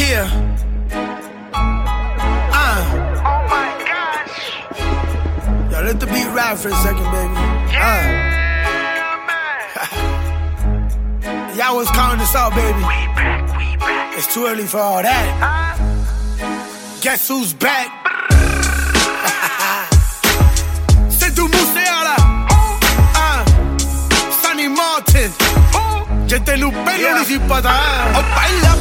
here. Uh. Oh my gosh. Y'all let the beat ride for a second, baby. Yeah, uh. Y'all was calling this out, baby. We back, we back. It's too early for all that. Huh? Guess who's back? Uh. Yo te lo pelo, yeah. ni sin patada. O baila,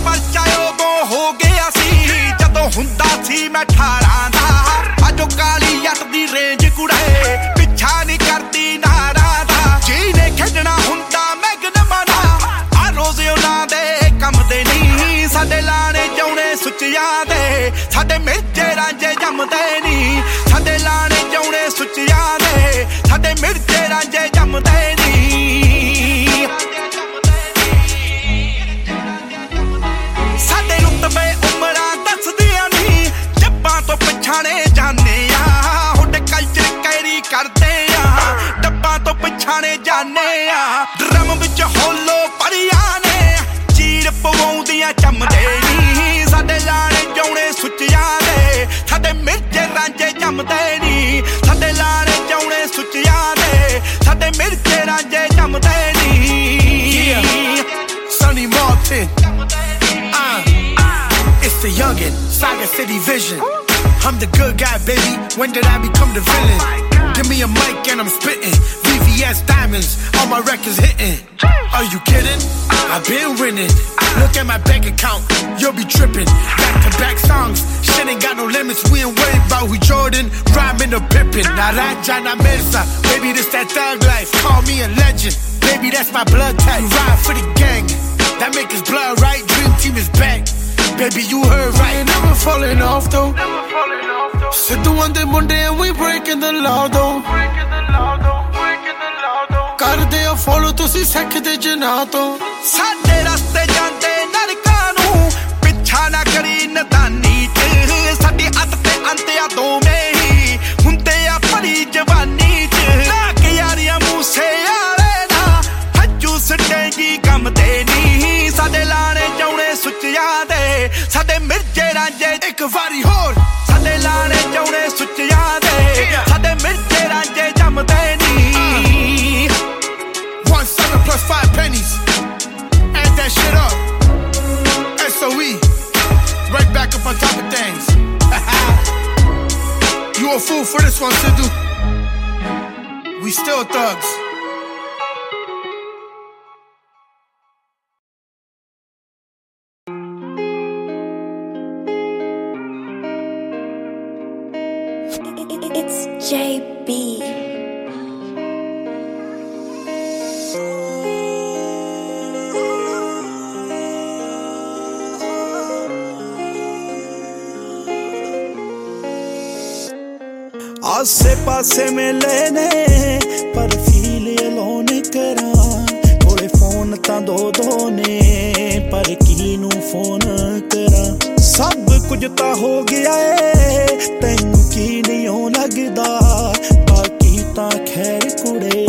ਸੀ ਪਤਾ ਉਹ ਪਹਿਲਾ ਪਰਚਾ ਉਦੋਂ ਹੋ ਗਿਆ ਸੀ। ਜਦੋਂ ਹੁੰਦਾ ਸੀ ਮੈਂ 18 ਦਾ ਅਜੋ ਕਾਲੀ ਜੱਟ ਦੀ ਰੇਂਜ ਕੁੜੇ, ਪਿੱਛਾ ਨਹੀਂ ਕਰਦੀ ਨਾਰਾ ਦਾ। ਜਿਹਨੇ ਖੇਡਣਾ ਹੁੰਦਾ ਮੈਗਨ ਮਨਾ ਆ ਰੋਜ਼ ਉਹਨਾਂ ਦੇ ਕੰਮ ਦੇ ਨਹੀਂ। ਸਾਡੇ ਲਾਣੇ ਜਾਉਣੇ ਸੁੱਚਿਆਂ ਦੇ, ਸਾਡੇ ਮਿਰਜੇ ਰਾਂਝੇ ਜੰਮਦੇ ਨਹੀਂ। ਸਾਡੇ ਲਾਣੇ ਜਾਉਣੇ ਸੁੱਚਿਆਂ ਦੇ, ਸਾਡੇ ਮਿਰਜੇ ਰਾਂਝੇ ਜੰਮਦੇ ਪਛਾਣੇ ਜਾਂਦੇ ਆ ਡਰਮ ਵਿੱਚ ਹੋਲੋ ਪਰੀਆਂ ਨੇ ਚੀਰ ਪਵਾਉਂਦੀਆਂ ਚੰਮਦੇ ਨਹੀਂ ਸਾਡੇ ਲਾਣੇ ਜਾਉਣੇ ਸੁੱਚਿਆਂ ਦੇ ਸਾਡੇ ਮਿਰਜੇ ਰਾਂਝੇ ਜੰਮਦੇ ਨਹੀਂ ਸਾਡੇ ਲਾਣੇ ਜਾਉਣੇ ਸੁੱਚਿਆਂ ਦੇ ਸਾਡੇ ਮਿਰਜੇ ਰਾਂਝੇ ਜੰਮਦੇ ਨਹੀਂ Sunny Martin. Uh. It's the youngin, Saga City Vision. I'm the good guy, baby. When did I become the villain? Give me a mic and I'm spitting. VVS diamonds, all my records hitting. Are you kidding? I've been winning. Look at my bank account, you'll be tripping. Back to back songs, shit ain't got no limits. We ain't worried about who Jordan, rhyming or pippin'. Naranja na Mirza, baby, this that thug life. Call me a legend, baby, that's my blood type. You ride for the gang, that make his blood right. Dream team is back, baby, you heard right. Ain't never falling off though. Never falling off though. Sit the one day Monday and we breaking the law though. Breaking the law though. ਕਰਦੇ ਆ follow, ਤੁਸੀਂ ਸਿੱਖਦੇ ਜਨਾ ਤੋਂ। ਸਾਡੇ ਰਸਤੇ ਜਾਂਦੇ ਨਰਕਾਂ ਨੂੰ, ਪਿੱਛਾ ਨਾ ਕਰੀ ਨਦਾਨੀ ਚ। ਸਾਡੀ ਅੱਤ ਤੇ ਅੰਤ ਆ ਦੋਵੇਂ ਹੀ ਹੁੰਦੇ ਆ ਭਰੀ ਜਵਾਨੀ ਚ। ਲਾ ਕੇ ਯਾਰੀਆਂ ਮੂਸੇ ਵਾਲੇ ਨਾ, ਹੱਜੂ ਸਟੇਗੀ ਕੰਮ ਤੇ ਨਹੀਂ ਸਾਡੇ ਲਾਣੇ ਜਾਉਣੇ ਸੁੱਚਿਆਂ ਦੇ, ਸਾਡੇ ਮਿਰਜੇ ਰਾਂਝੇ ਇੱਕ ਵਾਰੀ fool for this one Sidhu we still thugs ਪਾਸੇ ਮਿਲੇ ਨੇ, ਪਰ ਫੀਲ ਅਲੋਨ ਕਰਾਂ। ਕੋਲੇ ਫੋਨ ਤਾਂ ਦੋ ਦੋ ਨੇ, ਪਰ ਕੀ ਨੂੰ ਫੋਨ ਕਰਾਂ? ਸਭ ਕੁਝ ਤਾਂ ਹੋ ਗਿਆ ਏ, ਤੈਨੂੰ ਕੀ ਨਹੀਂ ਓ ਲੱਗਦਾ? ਬਾਕੀ ਤਾਂ ਖੈਰ ਕੁੜੇ,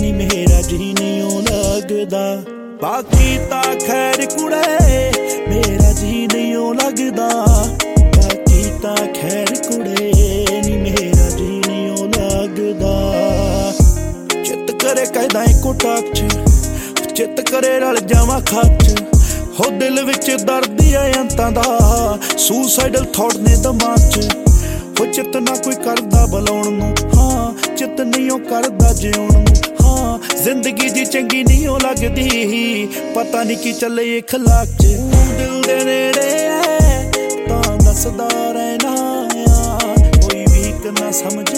ਨੀ ਮੇਰਾ ਜੀ ਨਹੀਂ ਓ ਲੱਗਦਾ। ਬਾਕੀ ਤਾਂ ਖੈਰ ਕਰੇ ਰਲ ਜਾਵਾਂ ਖੱਚ ਹੋ ਦਿਲ ਵਿੱਚ ਦਰਦ ਆ ਅੰਤਾਂ ਦਾ। ਸੁਸਾਈਡਲ ਥਾਟ ਨੇ ਦਿਮਾਗ ਚ। ਹੋ ਚਿੱਤ ਨਾ ਕੋਈ ਕਰਦਾ ਬੁਲਾਉਣ ਨੂੰ। ਹਾਂ, ਚਿੱਤ ਨਹੀਂ ਉਹ ਕਰਦਾ ਜਿਉਣ ਨੂੰ। ਹਾਂ, ਜ਼ਿੰਦਗੀ ਜੀ ਚੰਗੀ ਨਹੀਂ ਉਹ ਲੱਗਦੀ। ਪਤਾ ਨਹੀਂ ਕੀ ਚੱਲੇ ਇਖਲਾਕ ਚ। ਦਿਲ ਦੇ ਨੇੜੇ ਐ, ਤਾਂ ਦੱਸਦਾ ਰਹਿਣਾ ਆ। ਕੋਈ ਵੀ ਨਾ ਸਮਝ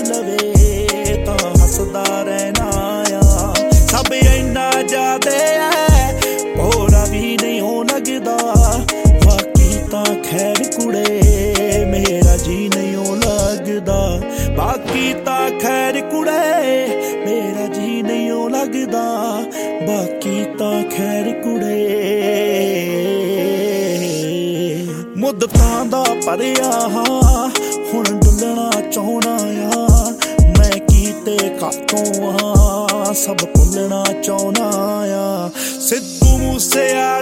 ਮੁੱਦਤਾਂ ਦਾ ਭਰਿਆ ਹਾਂ ਹੁਣ ਡੁੱਲਣਾ ਚਾਹਣਾ ਆ। ਮੈਂ ਕੀਤੇ ਕਾਤੋਂ ਆ, ਸਭ ਭੁੱਲਣਾ ਚਾਹਣਾ ਆ। ਸਿੱਧੂ ਮੂਸੇ ਵਾਲੇ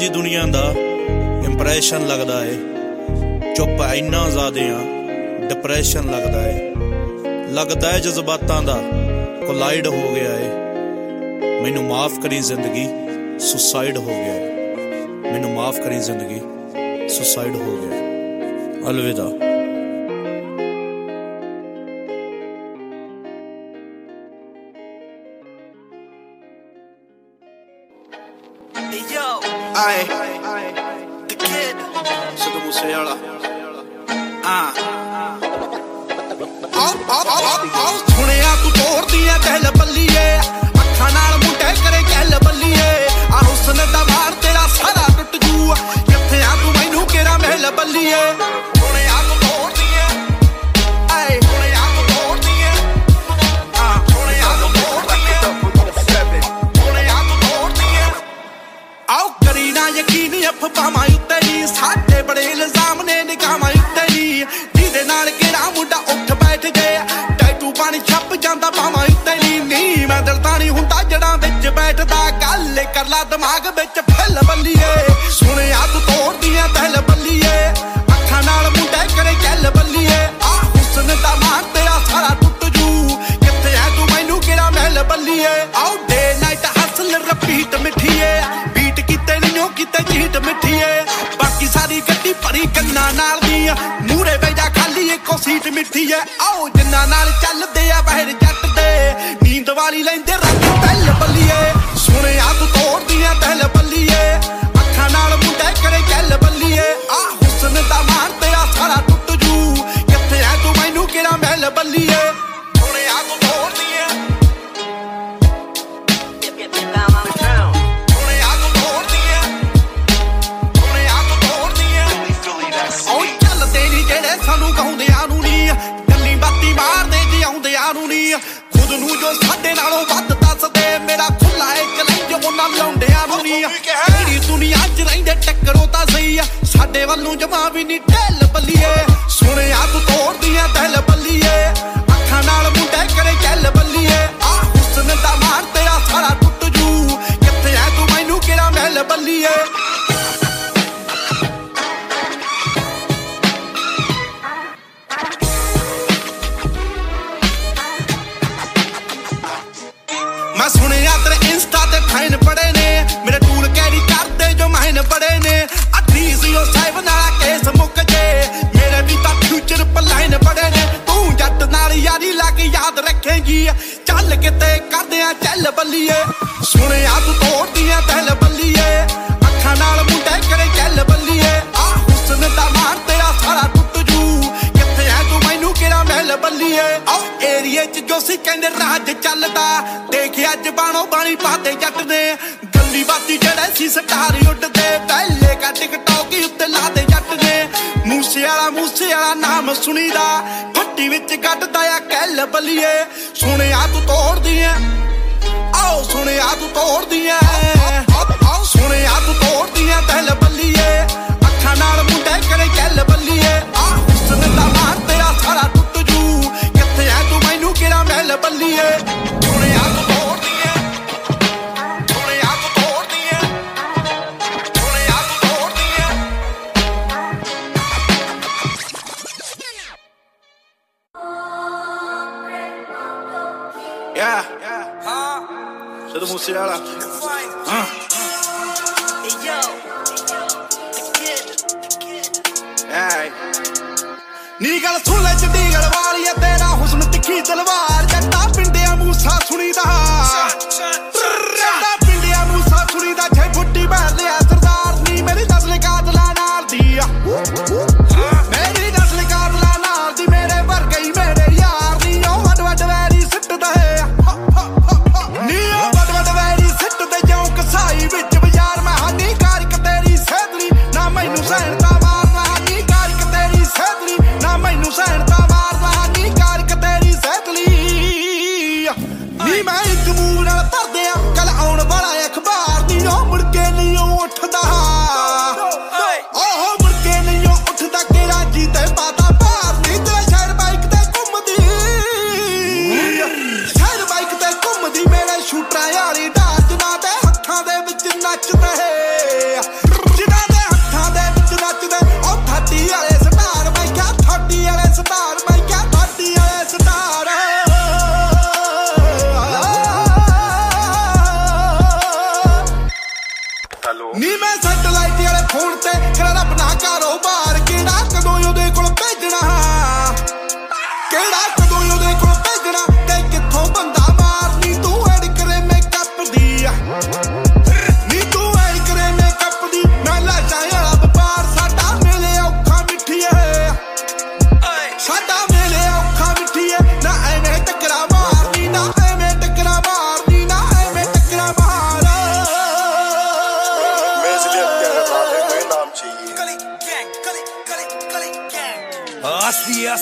ਜੀ ਦੁਨੀਆ ਦਾ ਇੰਪ੍ਰੈਸ਼ਨ ਲੱਗਦਾ ਏ। ਚੁੱਪ ਇੰਨਾ ਜ਼ਿਆਦੇ ਆ ਡਿਪਰੈਸ਼ਨ ਲੱਗਦਾ ਏ। ਲੱਗਦਾ ਏ ਜਜ਼ਬਾਤਾਂ ਦਾ ਕੋਲਾਈਡ ਹੋ ਗਿਆ ਏ। ਮੈਨੂੰ ਮਾਫ ਕਰੀ ਜ਼ਿੰਦਗੀ ਸੁਸਾਈਡ ਹੋ ਗਿਆ ਮੈਨੂੰ ਮਾਫ ਕਰੀ ਜ਼ਿੰਦਗੀ ਸੁਸਾਈਡ ਹੋ ਗਿਆ ਅਲਵਿਦਾ। Aye. ਬੱਲੀਏ ਸੁਣਿਆ ਤੂੰ ਤੋੜਦੀਆਂ ਤਹਿਲ ਬੱਲੀਏ। ਅੱਖਾਂ ਨਾਲ ਮੁੰਡੇ ਕਰੇ ਚੱਲ ਬੱਲੀਏ। ਆ ਹੁਸਨ ਦਾ ਮਾਰ ਤੇਰਾ ਸਾਰਾ ਟੁੱਟ ਜੂ। ਕਿੱਥੇ ਐ ਤੂੰ ਮੈਨੂੰ ਕਿਹੜਾ ਮਹਿਲ ਬੱਲੀਏ? ਆਓ ਏਰੀਏ 'ਚ ਜੋ ਸੀ ਕਹਿੰਦੇ ਰਾਜ ਚੱਲਦਾ। ਦੇਖਿਆ ਜਬਾਨੋਂ ਬਾਣੀ ਪਾਤੇ ਜੱਟ ਨੇ ਗੱਲੀ ਬਾਤੀ ਜਿਹੜੇ ਸੀ ਸਟਾਰ ਉੱਡਦੇ। ਪਹਿਲੇ ਕਾ ਟਿਕਟੌਕ ਉੱਤੇ ਲਾਦੇ ਜੱਟ ਨੇ ਮੂਸੇ ਵਾਲਾ ਮੂਸੇ ਵਾਲਾ ਨਾਮ ਸੁਣੀਦਾ। ਫੱਟੀ ਵਿੱਚ ਗੱਡਦਾ ਆ, ਕਹਿ ਲੱਭ ਲਈਏ ਸੁਣਿਆ ਤੂੰ ਤੋੜਦੀ ਐ ਆਓ ਸੁਣਿਆ ਤੂੰ ਤੋੜਦੀਆਂ ਆਓ ਸੁਣਿਆ ਤੂੰ ਤੋੜਦੀਆਂ ਤਹਿਲ ਬੱਲੀਏ। ਅੱਖਾਂ ਨਾਲ ਮੁੰਡੇ ਕਰੇ ਚੱਲ ਬੱਲੀਏ। ਆ ਹੁਸਨ ਦਾ ਮਾਰ ਤੇਰਾ ਸਾਰਾ ਟੁੱਟ ਜੂ। ਕਿੱਥੇ ਐ ਤੂੰ ਮੈਨੂੰ ਕਿਹੜਾ ਮਹਿਲ ਬੱਲੀਏ? ਸੁਣਿਆ ਤੂੰ shit out of. Uh. Hey, yo. Hey. ਨੀ ਗੱਲ ਸੁਣ ਲੈ ਚੰਡੀਗੜ੍ਹ ਵਾਲੀਆ ਤੇਰਾ ਹੁਸਨ ਤਿੱਖੀ ਤਲਵਾਰ ਜੱਟਾ ਪਿੰਡਿਆ ਮੂਸਾ ਸੁਣੀਦਾ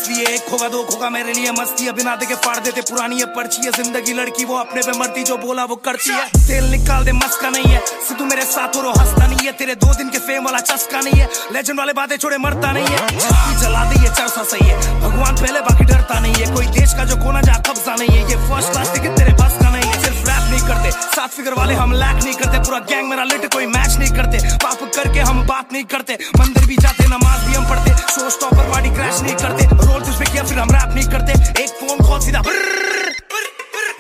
है एक खोगा दो खोगा मेरे लिए मस्ती। बिना देखे फाड़ देते पुरानी है पर्ची है। ज़िंदगी लड़की, वो अपने पे मरती, जो बोला वो करती है। तेल निकाल दे, मस्का नहीं है। सिद्धू मेरे साथ हो, रो, हंसता नहीं है। तेरे दो दिन के फेम वाला चस्का नहीं है। लेजेंड वाले बातें छोड़े, मरता नहीं है। छाती जला दी है चरसा, सही है। भगवान पहले बाकी डरता नहीं है। कोई देश का जो कोना जा, कब्जा नहीं है। ये फ़र्स्ट क्लास टिकट तेरे बस का नहीं करते। सात फिगर वाले हम लैक नहीं करते। पूरा गैंग मेरा लिट कोई मैच नहीं करते। पाप करके हम बात नहीं करते। मंदिर भी जाते, नमाज़ भी हम पढ़ते। शो स्टॉपर बॉडी क्रैश नहीं करते। रोल किया, फिर हम रैप नहीं करते। एक फ़ोन कॉल सीधा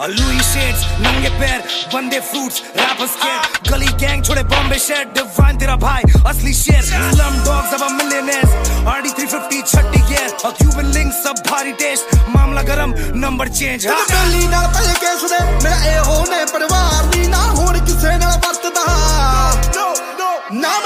लुई शेड्स नंगे पैर बंदे फ्रूट्स रैपर्स के गली गैंग छोड़े बॉम्बे शहर डिवाइन तेरा भाई असली शेर स्लम डॉग्स अब मिलियनेयर्स आरडी 350 छठी गियर और क्यूबन लिंक सब भारी टेस्ट मामला गरम नंबर चेंज हाँ। गली ना तले के सुने मेरा ए होने परिवार नी ना होने किसे ना वरतदा ना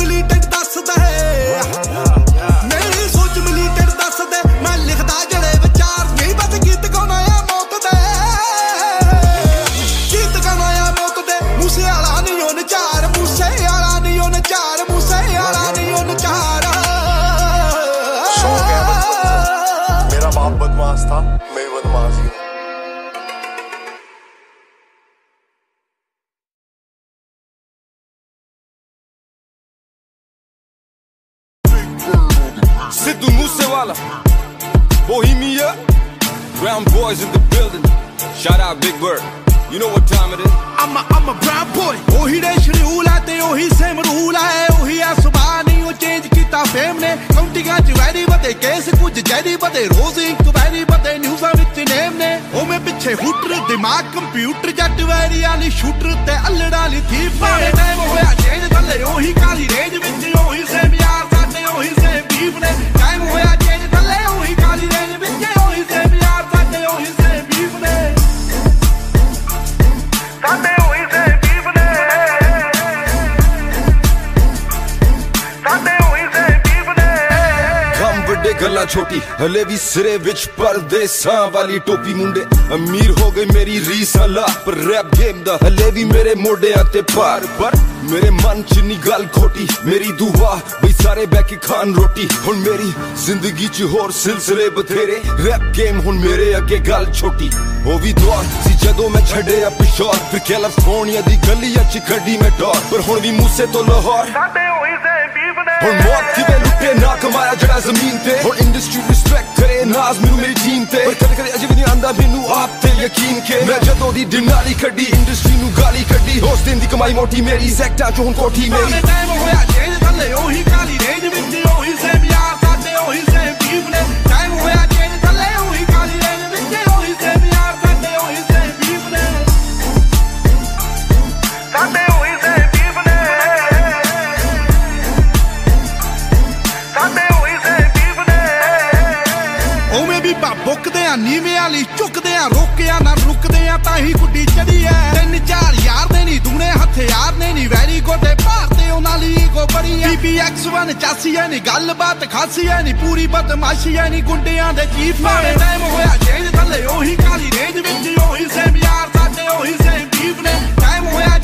ਮਿਲੀਟੈਂਟ ਦੱਸਦਾ ਹੈ। ਮੇਰੀ ਸੋਚ ਮਿਲੀਟੈਂਟ ਦੱਸਦਾ ਮੈਂ ਲਿਖਦਾ ਜਿਹੜੇ ਵਿਚਾਰ, ਨਹੀਂ ਬਸ ਗੀਤ ਗਾਉਣਾ ਆ, ਮੌਤ ਦੇ। ਗੀਤ ਗਾਉਣਾ ਆ, ਮੌਤ ਦੇ। ਮੂਸੇ ਵਾਲਾ ਨਹੀਂ ਉਹ ਨਚਾਰ ਮੂਸੇ ਵਾਲਾ ਨਹੀਂ ਉਹ ਨਚਾਰ ਮੂਸੇ ਵਾਲਾ ਨਹੀਂ ਉਹ ਨਚਾਰ ਸੋ ਗਿਆ ਬਚਪਨ ਮੇਰਾ ਬਾਪ ਬਦਮਾਸ਼ ਥਾ, ਮੈਂ ਬਦਮਾਸ਼। Moosewala, Bohemia, Brown Boys in the building. Shout out Big Bird. You know what time it is? I'm a, I'm a brown boy ਉਹੀ ਦੇ ਸ਼ਡਿਊਲ ਆ ਤੇ ਉਹੀ ਸੇਮ ਰੂਲ ਆ ਉਹੀ ਆ ਸੁਭਾਅ ਨਹੀਂ ਉਹ ਚੇਂਜ ਕੀਤਾ ਫੇਮ ਨੇ ਕਾਉਂਟੀਆਂ ਚ ਵੈਰੀ ਬਤੇ ਕੇਸ ਕੁਝ ਜੈਰੀ ਬਤੇ ਰੋਜ਼ ਇੰਕ ਵੈਰੀ ਬਤੇ ਨਿਊਜ਼ਾਂ ਵਿੱਚ ਨੇਮ ਨੇ ਉਹ ਮੈਂ ਪਿੱਛੇ ਹੂਟਰ ਦਿਮਾਗ ਕੰਪਿਊਟਰ ਜੱਟ ਵੈਰੀ ਵਾਲੀ ਸ਼ੂਟਰ ਤੇ ਅਲੜਾ ਲਈ ਥੀਪ ਨੇ ਟਾਈਮ ਹੋਇਆ ਚੇਂਜ ਥੱਲੇ ਉਹੀ ਹਲੇ ਵੀ ਸਿਰੇ ਵਿੱਚ ਪਰਦੇਸਾਂ ਵਾਲੀ ਟੋਪੀ ਮੁੰਡੇ। ਅਮੀਰ ਹੋ ਗਈ ਮੇਰੀ ਰੀਸਾਂ ਲਾ ਪਰ ਰੈਪ ਗੇਮ ਦਾ। ਹਲੇ ਵੀ ਮੇਰੇ ਮੋਢਿਆਂ ਤੇ ਭਾਰ, ਪਰ ਮੇਰੇ ਮਨ ਚ ਨਹੀਂ ਗੱਲ ਖੋਟੀ। ਮੇਰੀ ਦੁਆ ਬਈ ਸਾਰੇ ਬੈ ਕੇ ਖਾਣ ਰੋਟੀ। ਹੁਣ ਮੇਰੀ ਜ਼ਿੰਦਗੀ ਚ ਹੋਰ ਸਿਲਸਿਲੇ ਬਥੇਰੇ। ਰੈਪ ਗੇਮ ਹੁਣ ਮੇਰੇ ਅੱਗੇ ਗੱਲ ਛੋਟੀ। ਉਹ ਵੀ ਦੌਰ ਸੀ ਜਦੋਂ ਮੈਂ ਛੱਡਿਆ ਪਿਸ਼ੌਰ। ਫਿਰ ਕੈਲੀਫੋਰਨੀਆ ਦੀ ਗਲੀਆਂ ਚ ਕੱਢੀ ਮੈਂ ਡੋਰ ਪਰ ਹੁਣ ਵੀ ਮੂਸੇ ਤੋਂ ਲਾਹੌਰ। ਸਾਡੇ ਹੋਈ ਸੇ ਬੀਬ ਨੇ ਹੁਣ ਮੌਤ ਕਿਵੇਂ ਲੁੱਟੇ ਨਾ ਕਮਾਇਆ ਜਿਹੜਾ ਜ਼ਮੀਨ ਤੇ ਹੁਣ ਇੰਡਸਟਰੀ ਰਿਸਪੈਕਟ ਕਰੇ ਨਾਜ਼ ਮੈਨੂੰ ਮੇਰੀ ਟੀਮ ਤੇ ਪਰ ਕਦੇ ਕਦੇ ਅਜੇ ਵੀ ਨਹੀਂ ਆਂਦਾ ਮੈਨੂੰ ਆਪ ਤੇ ਯਕੀਨ ਕੇ ਮੈਂ ਜਦੋਂ ਦੀ ਦਿਨਾਲੀ ਕੱਢੀ ਇੰਡਸਟਰੀ ਨੂੰ ਗਾਲੀ ਕੱਢੀ ਉਸ ਦਿਨ ਦੀ ਕਮਾਈ ਮੋਟੀ ਮੇਰੀ ਸੈਕਟਾਂ ਚੋਂ ਹੁਣ ਕੋਠੀ ਮੇਰੀ ਮੇਰੇ ਟਾਈਮ ਹੋਇਆ ਚੇਂਜ ਥੱਲੇ ਉਹੀ ਕਾਲੀ ਰੇਂਜ ਵਿੱਚ ਉਹੀ ਸੇਮ ਯਾਰ ਸਾਡੇ ਉਹੀ ਸੇਮ ਬੀਫ ਨੇ ਟਾਈਮ ਹੋਇਆ ਨੀਵੇਂ ਵਾਲੀ ਝੁਕਦੇ ਆ, ਰੋਕਿਆ ਨਾ ਰੁਕਦੇ ਆ, ਤਾਂ ਹੀ ਗੁੱਡੀ ਚੜੀ ਐ ਤਿੰਨ ਚਾਰ ਯਾਰ ਦੇ ਨਹੀਂ ਦੂਨੇ ਹਥਿਆਰ ਨੇ ਨਹੀਂ ਵੈਰੀ ਗੋਡੇ ਭਾਰਤੇ ਉਹਨਾਂ ਲਈ ਈਗੋ ਬੜੀ ਐ BBX1 ਚਾਸੀ ਐ ਨਹੀਂ ਗੱਲਬਾਤ ਖਾਸੀ ਐ ਨਹੀਂ ਪੂਰੀ ਬਦਮਾਸ਼ੀ ਐ ਨਹੀਂ ਗੁੰਡਿਆਂ ਦੇ ਚੀਫ ਨੇ ਟਾਈਮ ਹੋਇਆ ਚੇਂਜ ਥੱਲੇ, ਉਹੀ ਕਾਲੀ ਰੇਂਜ ਵਿੱਚ, ਉਹੀ ਸੇਮ ਯਾਰ ਸਾਡੇ, ਉਹੀ ਸੇਮ ਬੀਫ ਨੇ। ਟਾਈਮ ਹੋਇਆ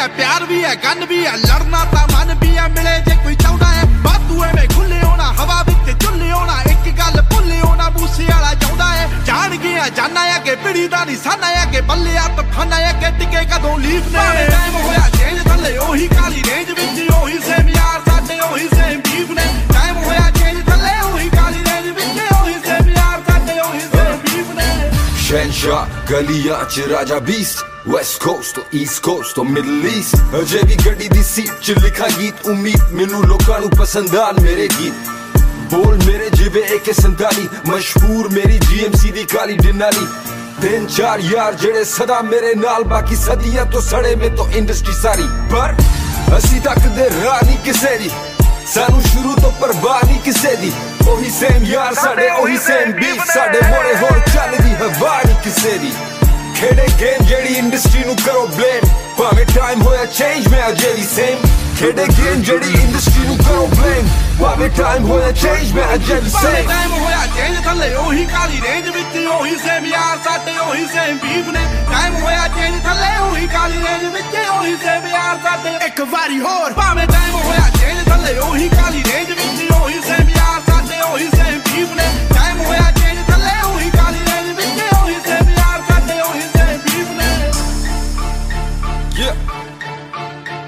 ਹੈ ਫਨ ਵੀ ਹੈ ਪਿਆਰ ਵੀ ਹੈ, ਗਨ ਵੀ ਹੈ, ਲੜਨਾ ਤਾਂ ਮਨ ਵੀ ਹੈ, ਮਿਲੇ ਜੇ ਕੋਈ ਚਾਹੁੰਦਾ ਹੈ। ਬਾਤੂ ਐਵੇਂ ਖੁੱਲੇ ਹੋਣਾ ਹਵਾ ਵਿੱਚ ਝੁੱਲੇ ਹੋਣਾ ਇੱਕ ਗੱਲ ਭੁੱਲੇ ਹੋਣਾ ਬੂਸੇ ਵਾਲਾ ਚਾਹੁੰਦਾ ਹੈ। ਜਾਣ ਗਿਆ ਜਾਣਾ ਆ ਕਿ ਪਿੜੀ ਦਾ ਨਿਸ਼ਾਨਾ ਆ ਕਿ ਬੱਲਿਆ ਤਫਾਨਾ ਆ ਕਿ ਟਿਕੇ ਕਦੋਂ ਲੀਫ ਨੇ। ਟਾਈਮ ਹੋਇਆ ਚੇਂਜ ਥੱਲੇ ਉਹੀ ਕਾਲੀ ਰੇਂਜ ਵਿੱਚ, ਉਹੀ ਸੇਮ ਯਾਰ, ਸਾਡੇ ਉਹੀ ਸੇਮ ਸ਼ਹਿਨਸ਼ਾਹ ਗਲੀਆਂ ਚ ਰਾਜਾ ਬੀਸਟ ਵੈਸਟ ਕੋਸਟ ਤੋਂ ਈਸਟ ਕੋਸਟ ਤੋਂ ਮਿਡਲ ਈਸਟ ਅਜੇ ਵੀ ਗੱਡੀ ਦੀ ਸੀਟ ਚ ਲਿਖਾ ਗੀਤ, ਉਮੀਦ ਮੈਨੂੰ ਲੋਕਾਂ ਨੂੰ ਪਸੰਦ ਆਣ ਮੇਰੇ ਗੀਤ। ਬੋਲ ਮੇਰੇ ਜਿਵੇਂ AK47 ਮਸ਼ਹੂਰ ਮੇਰੀ GMC ਦੀ ਕਾਲੀ ਡਿਨਾਲੀ ਤਿੰਨ ਚਾਰ ਯਾਰ ਜਿਹੜੇ ਸਦਾ ਮੇਰੇ ਨਾਲ, ਬਾਕੀ ਸਦੀਆਂ ਤੋਂ ਸੜੇ ਮੇ ਤੋਂ ਇੰਡਸਟਰੀ ਸਾਰੀ। ਪਰ ਅਸੀਂ ਤੱਕ ਦੇ ਰਾਹ ਨਹੀਂ ਕਿਸੇ ਦੀ। ਸਾਨੂੰ ਸ਼ੁਰੂ ਤੋਂ ਪਰਵਾਹ ਨਹੀਂ ਕਿਸੇ ਦੀ। ਉਹੀ ਸੇਮ ਯਾਰ ਸਾਡੇ ਉਹੀ ਸੇਮ ਬੀਫ ਸਾਡੇ ਮੋੜੇ ਹੋਰ ਚੱਲਦੀ ਹਵਾ ਨਹੀਂ ਕਿਸੇ ਦੀ। ਖੇਡੇ ਗੇਮ ਜਿਹੜੀ ਇੰਡਸਟਰੀ ਨੂੰ ਕਰੋ ਬਲੇਮ ਭਾਵੇਂ ਟਾਈਮ ਹੋਇਆ ਚੇਂਜ ਮੈਂ ਅਜੇ ਵੀ ਸੇਮ ਖੇਡੇ ਗੇਮ ਜਿਹੜੀ ਇੰਡਸਟਰੀ ਨੂੰ ਕਰੋ ਬਲੇਮ ਭਾਵੇਂ ਟਾਈਮ ਹੋਇਆ ਚੇਂਜ ਮੈਂ ਅਜੇ ਵੀ ਭਾਵੇਂ ਸੇਮ ਟਾਈਮ ਹੋਇਆ ਚੇਂਜ ਥੱਲੇ ਉਹੀ ਕਾਲੀ ਰੇਂਜ ਵਿੱਚ ਉਹੀ ਸੇਮ ਯਾਰ ਸਾਡੇ ਉਹੀ ਸੇਮ ਬੀਫ ਨੇ। ਟਾਈਮ ਹੋਇਆ ਚੇਂਜ ਥੱਲੇ ਉਹੀ ਕਾਲੀ ਰੇਂਜ ਵਿੱਚ ਉਹੀ ਸੇਮ ਯਾਰ ਸਾਡੇ। ਇੱਕ ਵਾਰੀ ਹੋਰ। ਭਾਵੇਂ ਟਾਈਮ ਹੋਇਆ ਚੇਂਜ ਥੱਲੇ ਉਹੀ ਕਾਲੀ ਰੇਂਜ ਵਿੱਚ ਉਹੀ ਸੇਮ ਯਾਰ ਸਾਡੇ ਉਹੀ ਸੇਮ ਬੀਫ ਨੇ।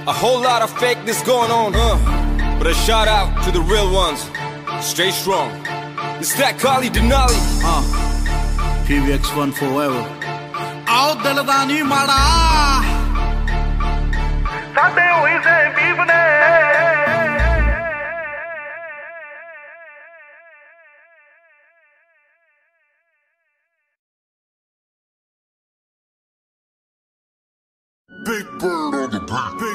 A whole lot of fakeness going on, huh? But a shout out to the real ones. Stay strong. It's that Kali Denali. PVX1 forever ਆਓ ਦਿਲ ਦਾ ਨਹੀਂ ਮਾੜਾ ਸਾਡੇ ਉਹੀ ਸੇ ਬੀਫ ਨੇ Big bird on the beat.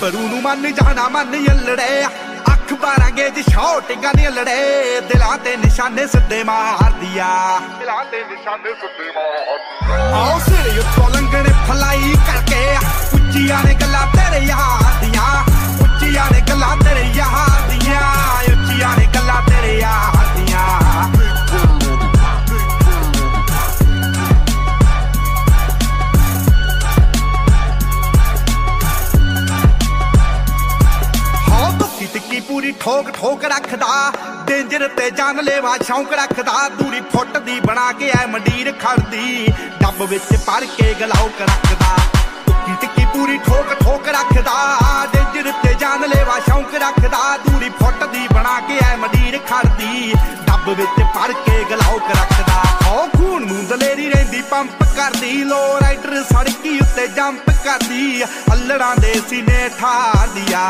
Boy ਗੱਭਰੂ ਨੂੰ ਮੰਨ ਜਾਣਾ ਮੰਨ ਯੱਲੜੇ। ਅੱਖ ਬਾਰਾਂਗੇ ਜੀ ਸ਼ੌਟਿੰਗਾਂ ਦੀਆਂ ਲੜੇ। ਦਿਲਾਂ ਤੇ ਨਿਸ਼ਾਨੇ ਸਿੱਧੇ ਮਾਰਦੀ ਆ ਮਿਲਾਂ ਦੇ ਨਿਸ਼ਾਨੇ ਸੁੱਤੇ ਮਾਰ ਆਓ ਸਿਰੇ ਉੱਤੋਂ ਲੰਘਣੇ ਫਲਾਈ ਕਰਕੇ। ਉੱਚੀਆਂ ਨੇ ਗੱਲਾਂ ਤੇਰੇ ਯਾਰ ਦੀਆਂ ਉੱਚੀਆਂ ਨੇ ਗੱਲਾਂ ਤੇਰੇ ਯਾਰ ਦੀਆਂ ਉੱਚੀਆਂ ਨੇ ਗੱਲਾਂ ਤੇਰੇ ਯਾਰ ਦੀਆਂ ਧੁੱਕੀ ਤਿੱਕੀ ਪੂਰੀ ਠੋਕ ਠੋਕ ਰੱਖਦਾ। ਡੇਂਜਰ ਤੇ ਜਾਨ ਲੈਵਾ ਸ਼ੌਂਕ ਰੱਖਦਾ। ਦੂਰੀ ਫੁੱਟ ਦੀ ਬਣਾ ਕੇ ਐ ਮੰਡੀਰ ਖੜਦੀ। ਡੱਬ ਵਿੱਚ ਭਰ ਕੇ ਗਲਾਉਕ ਰੱਖਦਾ। ਧੁੱਕੀ ਤਿੱਕੀ ਪੂਰੀ ਠੋਕ ਠੋਕ ਰੱਖਦਾ। ਡੇਂਜਰ ਤੇ ਜਾਨ ਲੈਵਾ ਸ਼ੌਂਕ ਰੱਖਦਾ। ਦੂਰੀ ਫੁੱਟ ਦੀ ਬਣਾ ਕੇ ਐ ਮੰਡੀਰ ਖੜਦੀ। ਡੱਬ ਵਿੱਚ ਭਰ ਕੇ ਗਲਾਉਕ ਰੱਖਦਾ। ਹੋ ਖੂਨ ਨੂੰ ਦਲੇਰੀ ਰਹਿੰਦੀ, ਪੰਪ ਕਰਦੀ ਲੋ ਰਾਈਡਰ ਸੜਕੀ ਉੱਤੇ ਜੰਪ ਕਰਦੀ ਅల్లੜਾਂ ਦੇ ਸੀਨੇ ਠਾਰਦੀ ਆ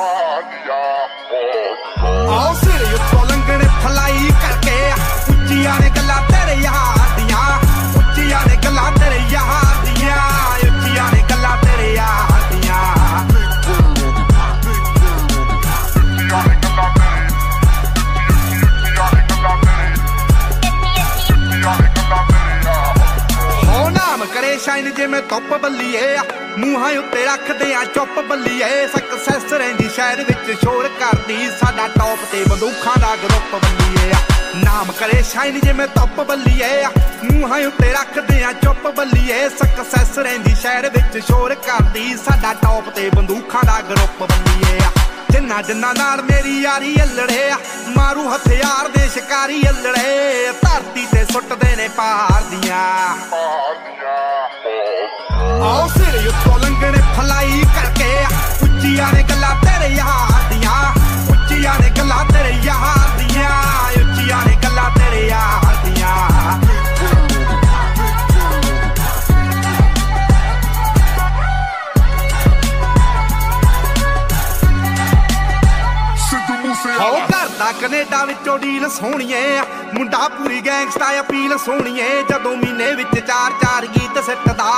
ਆਦੀਆ ਆਓ ਸਿਰੇ ਉੱਤੋਂ ਲੰਘਣੇ, ਫਲਾਈ ਕਰਕੇ ਉੱਚੀਆਂ ਨੇ ਗੱਲਾਂ ਜਿਵੇਂ ਧੁੱਪ ਬੱਲੀਏ ਮੂੰਹਾਂ ਉੱਤੇ ਰੱਖਦੇ ਆ, ਚੁੱਪ ਬੱਲੀਏ। ਸਕਸੈਸ ਰਹਿੰਦੀ ਸ਼ਹਿਰ ਵਿੱਚ, ਸ਼ੋਰ ਕਰਦੀ ਸਾਡਾ ਟੌਪ ਤੇ, ਬੰਦੂਖਾਂ ਦਾ ਗਰੁੱਪ ਬੱਲੀਏ ਨਾਮ ਕਰੇ ਸ਼ਾਈਨ ਜਿਵੇਂ ਧੁੱਪ ਬੱਲੀਏ ਮੂੰਹਾਂ ਉੱਤੇ ਰੱਖਦੇ ਆ, ਚੁੱਪ ਬੱਲੀਏ। ਸਕਸੈਸ ਰਹਿੰਦੀ ਸ਼ਹਿਰ ਵਿੱਚ, ਸ਼ੋਰ ਕਰਦੀ ਸਾਡਾ ਟੌਪ ਤੇ, ਬੰਦੂਖਾਂ ਦਾ ਗਰੁੱਪ ਬੱਲੀਏ ਜਿੰਨਾ ਜਿੰਨਾ ਨਾਲ ਮੇਰੀ ਯਾਰੀ ਅਲੜੇ ਮਾਰੂ ਹਥਿਆਰ ਦੇ ਸ਼ਿਕਾਰੀ ਅਲੜੇ। ਧਰਤੀ ਤੇ ਸੁੱਟਦੇ ਨੇ ਪਾਰ ਦੀਆਂ। ਆਦੀਆ ਆਓ ਸਿਰੇ ਉੱਤੋਂ ਲੰਘਣੇ ਫਲਾਈ ਕਰਕੇ ਉੱਚੀਆਂ ਨੇ ਗੱਲਾਂ ਤੇਰੇ ਯਾਰ ਦੀਆਂ ਉੱਚੀਆਂ ਨੇ ਗੱਲਾਂ ਤੇਰੇ ਯਾਰ ਦੀਆਂ ਉੱਚੀਆਂ ਨੇ ਗੱਲਾਂ ਤੇਰੇ ਯਾਰ ਕੈਨੇਡਾ ਵਿੱਚੋਂ ਡੀਲ ਸੋਹਣੀਏ। ਮੁੰਡਾ ਪੂਰੀ ਗੈਂਗਸਟਾ ਅਪੀਲ ਸੋਹਣੀਏ। ਜਦੋਂ ਮਹੀਨੇ ਵਿੱਚ ਚਾਰ ਚਾਰ ਗੀਤ ਸਿੱਟਦਾ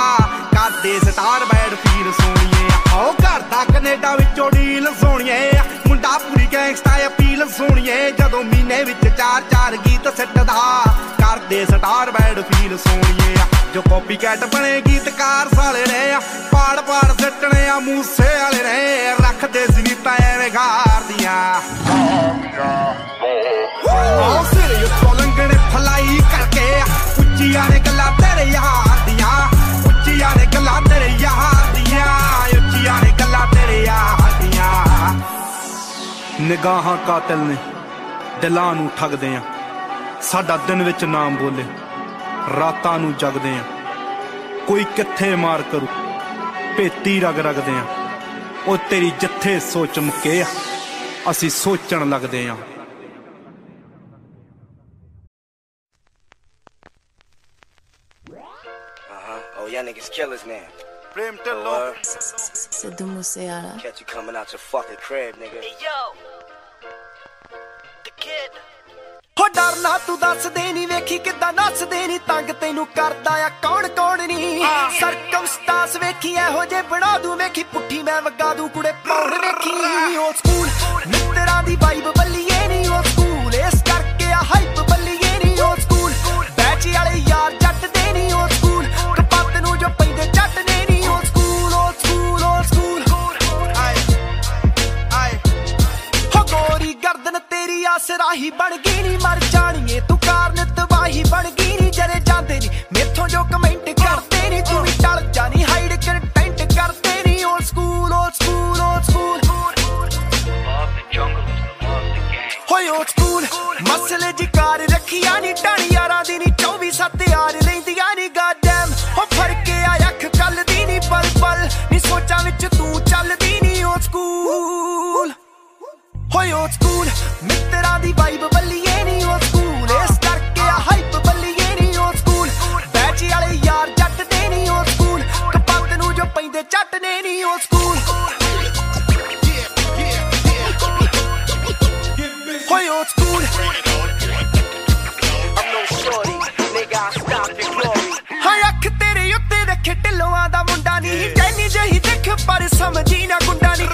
ਕਰਦੇ ਸਟਾਰ ਬੈਡ ਫੀਲ ਸੋਹਣੀਏ। ਹੋ ਕਰਦਾ ਕੈਨੇਡਾ ਵਿੱਚੋਂ ਡੀਲ ਸੋਹਣੀਏ। ਮੁੰਡਾ ਪੂਰੀ ਗੈਂਗਸਟਾ ਅਪੀਲ ਸੋਹਣੀਏ। ਜਦੋਂ ਮਹੀਨੇ ਵਿੱਚ ਚਾਰ ਚਾਰ ਗੀਤ ਸਿੱਟਦਾ ਕਰਦੇ ਸਟਾਰ ਬੈਡ ਫੀਲ ਸੋਹਣੀਏ। ਜੋ ਕਾਪੀ ਕੈਟ ਬਣੇ ਗੀਤਕਾਰ ਸਾਲੇ ਨੇ, ਪਾੜ ਪਾੜ ਸਿੱਟਣੇ ਆ ਮੂਸੇ ਵਾਲੇ ਨੇ। ਰੱਖਦੇ ਜ਼ਨੀਤਾ ਐਵੇਂ ਗਾਰਦੀਆਂ ਆਓ ਸਿਰੇ ਉੱਤੋਂ ਲੰਘਣੇ ਫਲਾਈ ਕਰਕੇ ਉੱਚੀਆਂ ਨੇ ਗੱਲਾਂ ਤੇਰੇ ਯਾਰ ਦੀਆਂ ਉੱਚੀਆਂ ਨੇ ਗੱਲਾਂ ਤੇਰੇ ਯਾਰ ਦੀਆਂ ਉੱਚੀਆਂ ਨੇ ਗੱਲਾਂ ਤੇਰੇ ਯਾਰ ਦੀਆਂ ਨਿਗਾਹਾਂ ਕਾਤਲ ਨੇ, ਦਿਲਾਂ ਨੂੰ ਠੱਗਦੇ ਆ। ਸਾਡਾ ਦਿਨ ਵਿੱਚ ਨਾਮ ਬੋਲੇ, ਰਾਤਾਂ ਨੂੰ ਜਗਦੇ ਆ। ਕੋਈ ਕਿੱਥੇ ਮਾਰ ਕਰੂ, ਭੇਤੀ ਰਗ ਰਗਦੇ ਆ। ਉਹ ਤੇਰੀ ਜਿੱਥੇ ਸੋਚ ਮੁੱਕੇ ਆ। ਅਸੀਂ ਸੋਚਣ ਲੱਗਦੇ ਹਾਂ Y'all niggas killers now. Prem Tello. Sidhu Moosewala. Catch you coming out your fucking crib, nigga. Hey yo, the kid. ਹੋ ਡਰਨਾ ਤੂੰ ਦੱਸਦੇ ਨਹੀਂ ਵੇਖੀ ਕਿੱਦਾਂ ਨੱਚਦੇ ਨਹੀਂ ਤੰਗ ਤੈਨੂੰ ਕਰਦਾ ਆ ਕੌਣ ਕੌਣ ਨਹੀਂ ਸਰਕਮਸਟਾਂਸ ਵੇਖੀ ਇਹੋ ਜੇ ਬਣਾ ਦੂੰ ਵੇਖੀ ਪੁੱਠੀ ਮੈਂ ਵਗਾ ਦੂੰ ਕੁੜੇ ਪੌਣ ਵੇਖੀ? ਓਲਡ ਸਕੂਲ ਮਿੱਤਰਾਂ ਦੀ ਵਾਈਬ ਬੱਲੀਏ ਨਹੀਂ ਓਲਡ ਸਕੂਲ ਇਸ ਕਰਕੇ ਆ ਹਾਈਪ ਬੱਲੀਏ ਨਹੀਂ ਓਲਡ ਸਕੂਲ ਬੈਚ ਵਾਲੇ ਯਾਰ ਤੇਰੀ ਆਸਰਾਹੀ ਬਣ ਗਈ ਨਹੀਂ ਮਰ ਜਾਣੀਏ ਤੂੰ ਕਾਰਨ ਤਬਾਹੀ ਬਣ ਗਈ ਨਹੀਂ ਜਰੇ ਜਾਂਦੇ ਨਹੀਂ ਮੇਥੋਂ ਜੋ ਕਮੈਂਟ ਕਰਦੇ ਨਹੀਂ ਤੂੰ ਵੀ ਟਲ ਜਾਣੀ ਹਾਈਡ ਕੰਟੈਂਟ ਕਰਦੇ ਨਹੀਂ old school old school old school ਹੋਏ ਓਲਡ ਸਕੂਲ ਮਸਲੇ ਜੀ ਕਾਰ ਰੱਖੀਆਂ ਨਹੀਂ ਟਾਣੀ ਯਾਰਾਂ ਦੀ ਨਹੀਂ 24 ਸੱਤ ਯਾਰ ਲੈਂਦੀਆਂ ਨਹੀਂ ਗਾਡਮ ਹੋ ਫ਼ਰਕ ਆ, ਅੱਖ ਕੱਲ ਦੀ ਨਹੀਂ ਪਲ ਪਲ ਨਹੀਂ ਸੋਚਾਂ ਵਿੱਚ ਤੂੰ ਚੱਲਦੀ ਨਹੀਂ ਓਲਡ ਸਕੂਲ ਹੋਏ ਓਲਡ ਸਕੂਲ ਮਿੱਤਰਾਂ ਦੀ ਵਾਈਬ ਬੱਲੀਏ ਨਹੀਂ ਓਲਡ ਸਕੂਲ ਇਸ ਕਰਕੇ ਆ ਹਾਈਪ ਬੱਲੀਏ ਨਹੀਂ ਓਲਡ ਸਕੂਲ ਬੈਚ ਵਾਲੇ ਯਾਰ ਜੱਟ ਦੇ ਨਹੀਂ ਓਲਡ ਸਕੂਲ ਕਪੱਤ ਨੂੰ ਜੋ ਪੈਂਦੇ ਚੱਟ ਨੇ ਨਹੀਂ ਓਲਡ ਸਕੂਲ ਹੋਏ old school I'm no shorty, nigga. I stop your glory. ਹਾਂ ਅੱਖ ਤੇਰੇ ਉੱਤੇ ਰੱਖੇ ਢਿੱਲੋਆਂ ਦਾ ਮੁੰਡਾ ਨਹੀਂ ਜੈਨੀ ਜਹੀ ਦੇਖ ਪਰ ਸਮਝੀ ਨਾ ਗੁੰਡਾ ਨਹੀਂ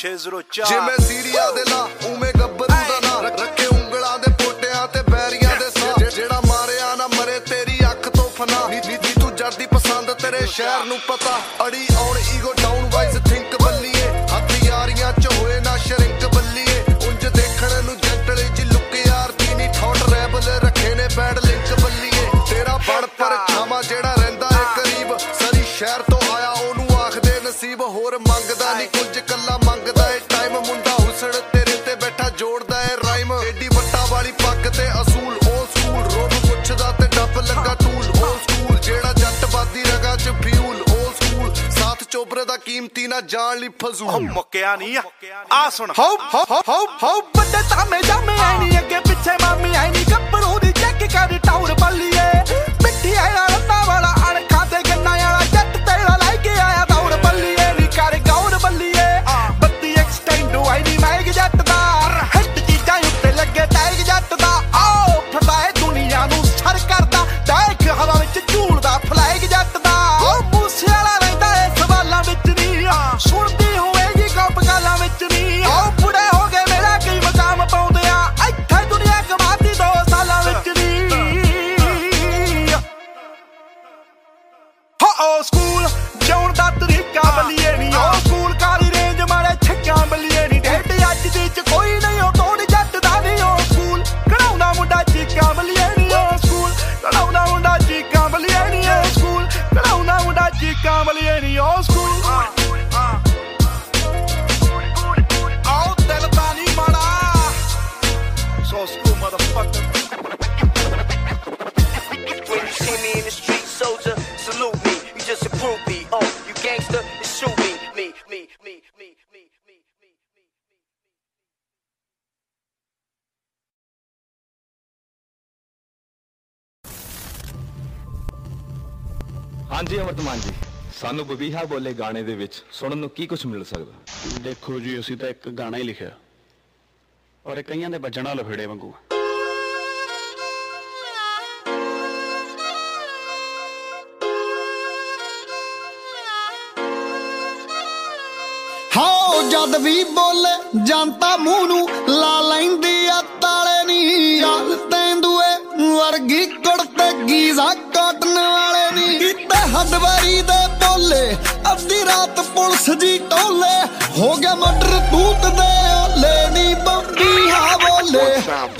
604 ਜੇ ਮੈਂ ਸੀਰੀਆ ਦੇ ਲਾ ਉਵੇਂ ਗੱਬਰੂ ਦਾ ਨਾਂ। ਰੱਖੇ ਉਂਗਲਾਂ ਦੇ ਪੋਟਿਆਂ ਤੇ ਬੈਰੀਆਂ ਦੇ ਸਾਹ। ਜਿਹੜਾ ਮਾਰਿਆ ਨਾ ਮਰੇ ਤੇਰੀ ਅੱਖ ਤੋਂ ਫਨਾ ਨੀ ਤੂੰ ਜੜਦੀ ਪਸੰਦ ਤੇਰੇ ਸ਼ਹਿਰ ਨੂੰ ਪਤਾ। ਅੜੀ ਕੀਮਤੀ ਨਾ ਜਾਣ ਲਈ ਫਜ਼ੂਲ ਮੁੱਕਿਆ ਨਹੀਂ ਆ। ਸੁਣ। ਹਾਉ ਹਾਉ ਹਾਉ ਹਾਉ ਵੱਡੇ ਤਾਮੇ ਜਾਮੇ ਆਈ ਨਹੀਂ ਅੱਗੇ ਪਿੱਛੇ ਮਾਮੀ ਆਈ ਨਹੀਂ ਗੱਭਰੂ ਦੀ ਚੈੱਕ ਕਰ ਟਾਉਰ ਬੱਲੀਏ ਸਾਨੂੰ ਬਬੀਹਾ ਬੋਲੇ ਗਾਣੇ ਦੇ ਵਿੱਚ ਸੁਣਨ ਨੂੰ ਕੀ ਕੁਝ ਮਿਲ ਸਕਦਾ? ਦੇਖੋ ਜੀ ਅਸੀਂ ਤਾਂ ਇੱਕ ਗਾਣਾ ਹੀ ਲਿਖਿਆ। ਔਰ ਇਹ ਕਈਆਂ ਦੇ ਵੱਜਣਾ ਲਫੇੜੇ ਵਾਂਗੂ। ਹਾਓ ਜਦ ਵੀ ਬੋਲੇ ਜਨਤਾ ਮੂੰਹ ਨੂੰ ਲਾ ਲੈਂਦੀ ਆ ਤਾਲੇ ਨੀ ਚੱਲ ਤੈਂਦੂਏ ਵਰਗੀ ਕੁੜਤੇ ਗੀਜ਼ਾ ਕਾਟਨ ਵਾਲੇ ਨੀ। ਕੀਤੇ ਹੱਡਵਾਰੀ ਦੇ ਬੋਲੇ ਅੱਧੀ ਰਾਤ ਪੁਲਿਸ ਜੀ ਟੋਲੇ, ਹੋ ਗਿਆ ਮਰਡਰ ਤੂਤ ਦੇ ਓਲੇ ਨੀ ਬੰਬੀ ਹਾ ਬੋਲੇ ਬੋਲੇ ਨੀ ਬੰਬੀ ਹਾ ਬੋਲੇ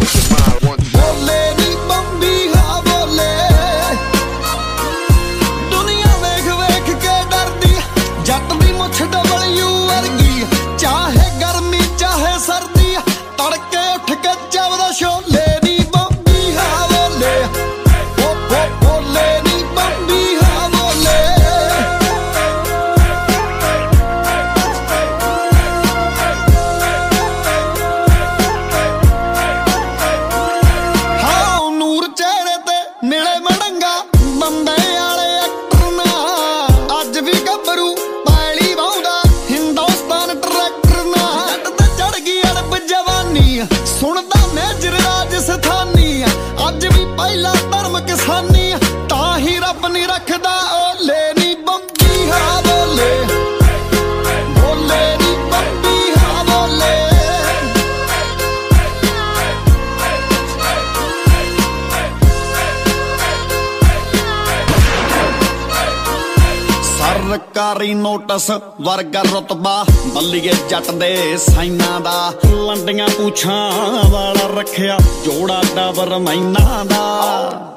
ਸਰਕਾਰੀ ਨੋਟਿਸ ਵਰਗਾ ਰਤਬਾ ਬੱਲੀਏ ਜੱਟ ਦੇ ਸਾਈਨਾ ਦਾ ਲੰਡੀਆਂ ਪੂਛਾਂ ਵਾਲਾ ਰੱਖਿਆ ਜੋੜਾ ਡਾਵਰ ਮੈਨਾ ਦਾ।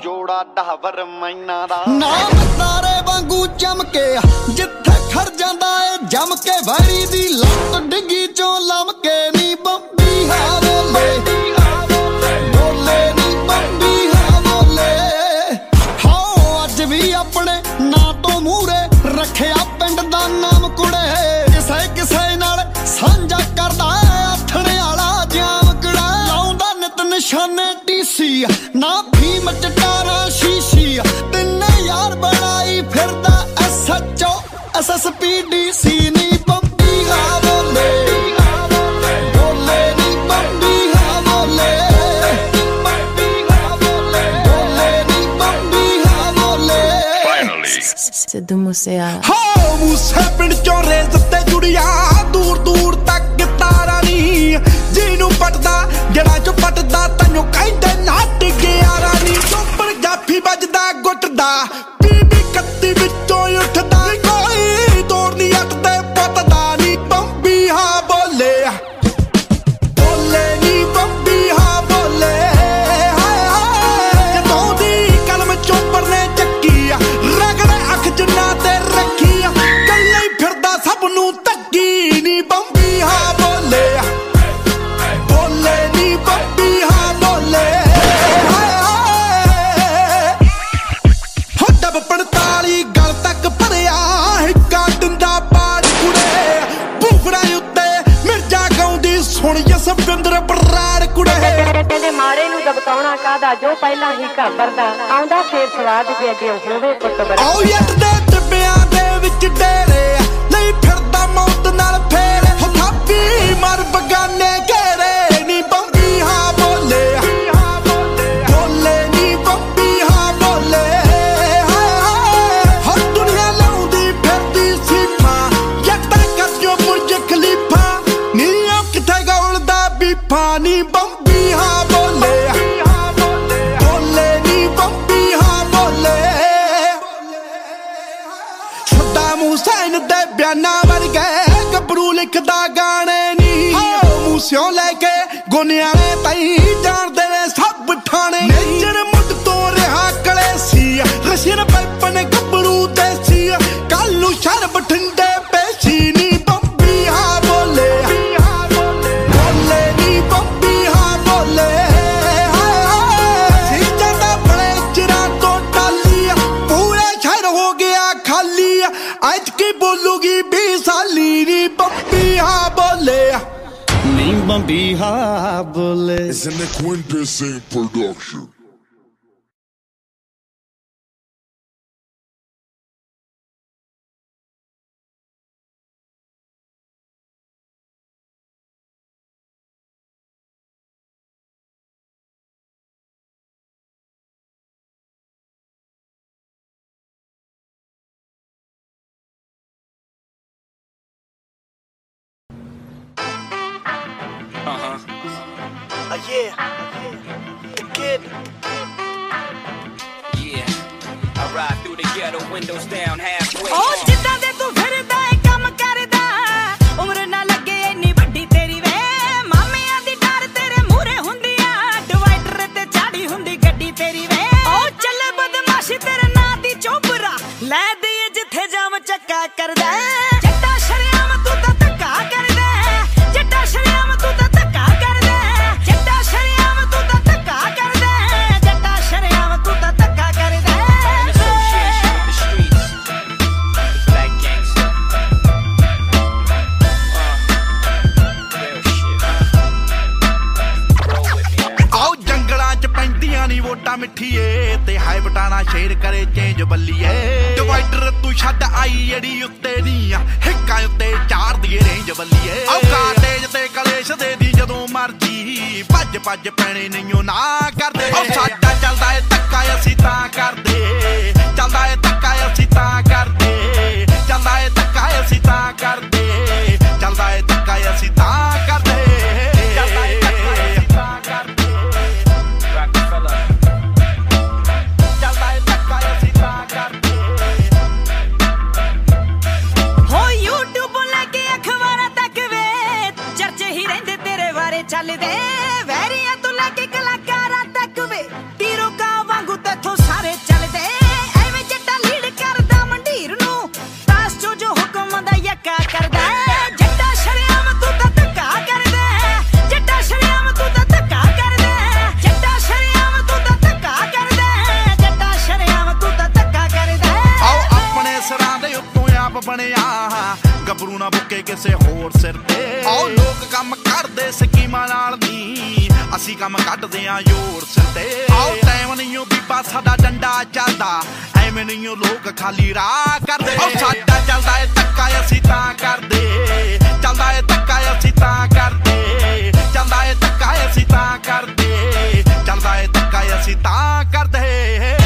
ਜੋੜਾ ਡਾਵਰ ਮੈਨਾ ਦਾ। ਨਾਮ ਤਾਰੇ ਵਾਂਗੂ ਚਮਕੇ ਜਿੱਥੇ ਖੜ ਜਾਂਦਾ ਏ ਜਮ ਕੇ ਵੈਰੀ ਦੀ ਲੱਤ ਡਿੱਗੀ ਚੋਂ ਲਮਕੇ ਨੀ ਬੰਬੀ ਹਾਰੋ ਲੈ ਬੋਲੇ ਐਸਪੀਡੀਸੀ ਨਹੀਂ ਬੰਦੀ ਹਾਂ ਬੋਲੇ ਬੋਲੇ ਨਹੀਂ ਬੰਦੀ ਹਾਂ ਬੋਲੇ ਬੋਲੇ ਨਹੀਂ ਬੰਦੀ ਹਾਂ ਬੋਲੇ ਸਿੱਧੂ ਮੂਸੇ ਆ ਹੋ ਮੂਸੇ ਪਿੰਡ ਚੋਂ ਰੇਜ਼ ਤੇ ਜੁੜਿਆ। ਦੂਰ ਦੂਰ ਤੱਕ ਤਾਰਾ ਨਹੀਂ ਜਿਹਨੂੰ ਪਟਦਾ ਜਿਹੜਾ ਚੋਂ ਪਟਦਾ ਤੈਨੂੰ ਕਹਿੰਦੇ ਨੱਟ ਗਿਆ ਰਾਣੀ। ਚੋਪੜ ਜਾਫੀ ਵੱਜਦਾ ਗੁੱਟਦਾ। ਖਾਣਾ ਕਾਦਾ ਜੋ ਪਹਿਲਾਂ ਹੀ ਘਾਬਰਦਾ, ਆਉਂਦਾ ਫੇਰ ਸਵਾਦ ਜੇ ਅੱਗੇ ਹੋਵੇ ਪੁੱਤ ਬਰ ਆਓ ਯੱਟ ਦੇ ਟੱਪਿਆਂ is an Equindus production. ਬਣਿਆ। ਗੱਭਰੂ ਨਾ ਬੁੱਕੇ ਕਿਸੇ ਹੋਰ ਸਿਰ ਤੇ। ਆਓ ਲੋਕ ਕੰਮ ਕਰਦੇ ਸਕੀਮਾਂ ਨਾਲ ਨਹੀਂ ਅਸੀਂ ਕੰਮ ਕੱਢਦੇ ਆਂ ਯੋਰ ਸਿਰ ਤੇ। ਆਓ ਟਾਈਮ ਨਹੀਂ ਉਹ ਬੀਬਾ ਸਾਡਾ ਡੰਡਾ ਚੱਲਦਾ। ਐਵੇਂ ਨਹੀਂ ਉਹ ਲੋਕ ਖਾਲੀ ਰਾਹ ਕਰਦੇ। ਆਓ ਸਾਡਾ ਚੱਲਦਾ ਏ ਧੱਕਾ ਅਸੀਂ ਤਾਂ ਕਰਦੇ। ਚੱਲਦਾ ਏ ਧੱਕਾ ਅਸੀਂ ਤਾਂ ਕਰਦੇ। ਚੱਲਦਾ ਏ ਧੱਕਾ ਅਸੀਂ ਤਾਂ ਕਰਦੇ। ਚੱਲਦਾ ਏ ਧੱਕਾ ਅਸੀਂ ਤਾਂ ਕਰਦੇ।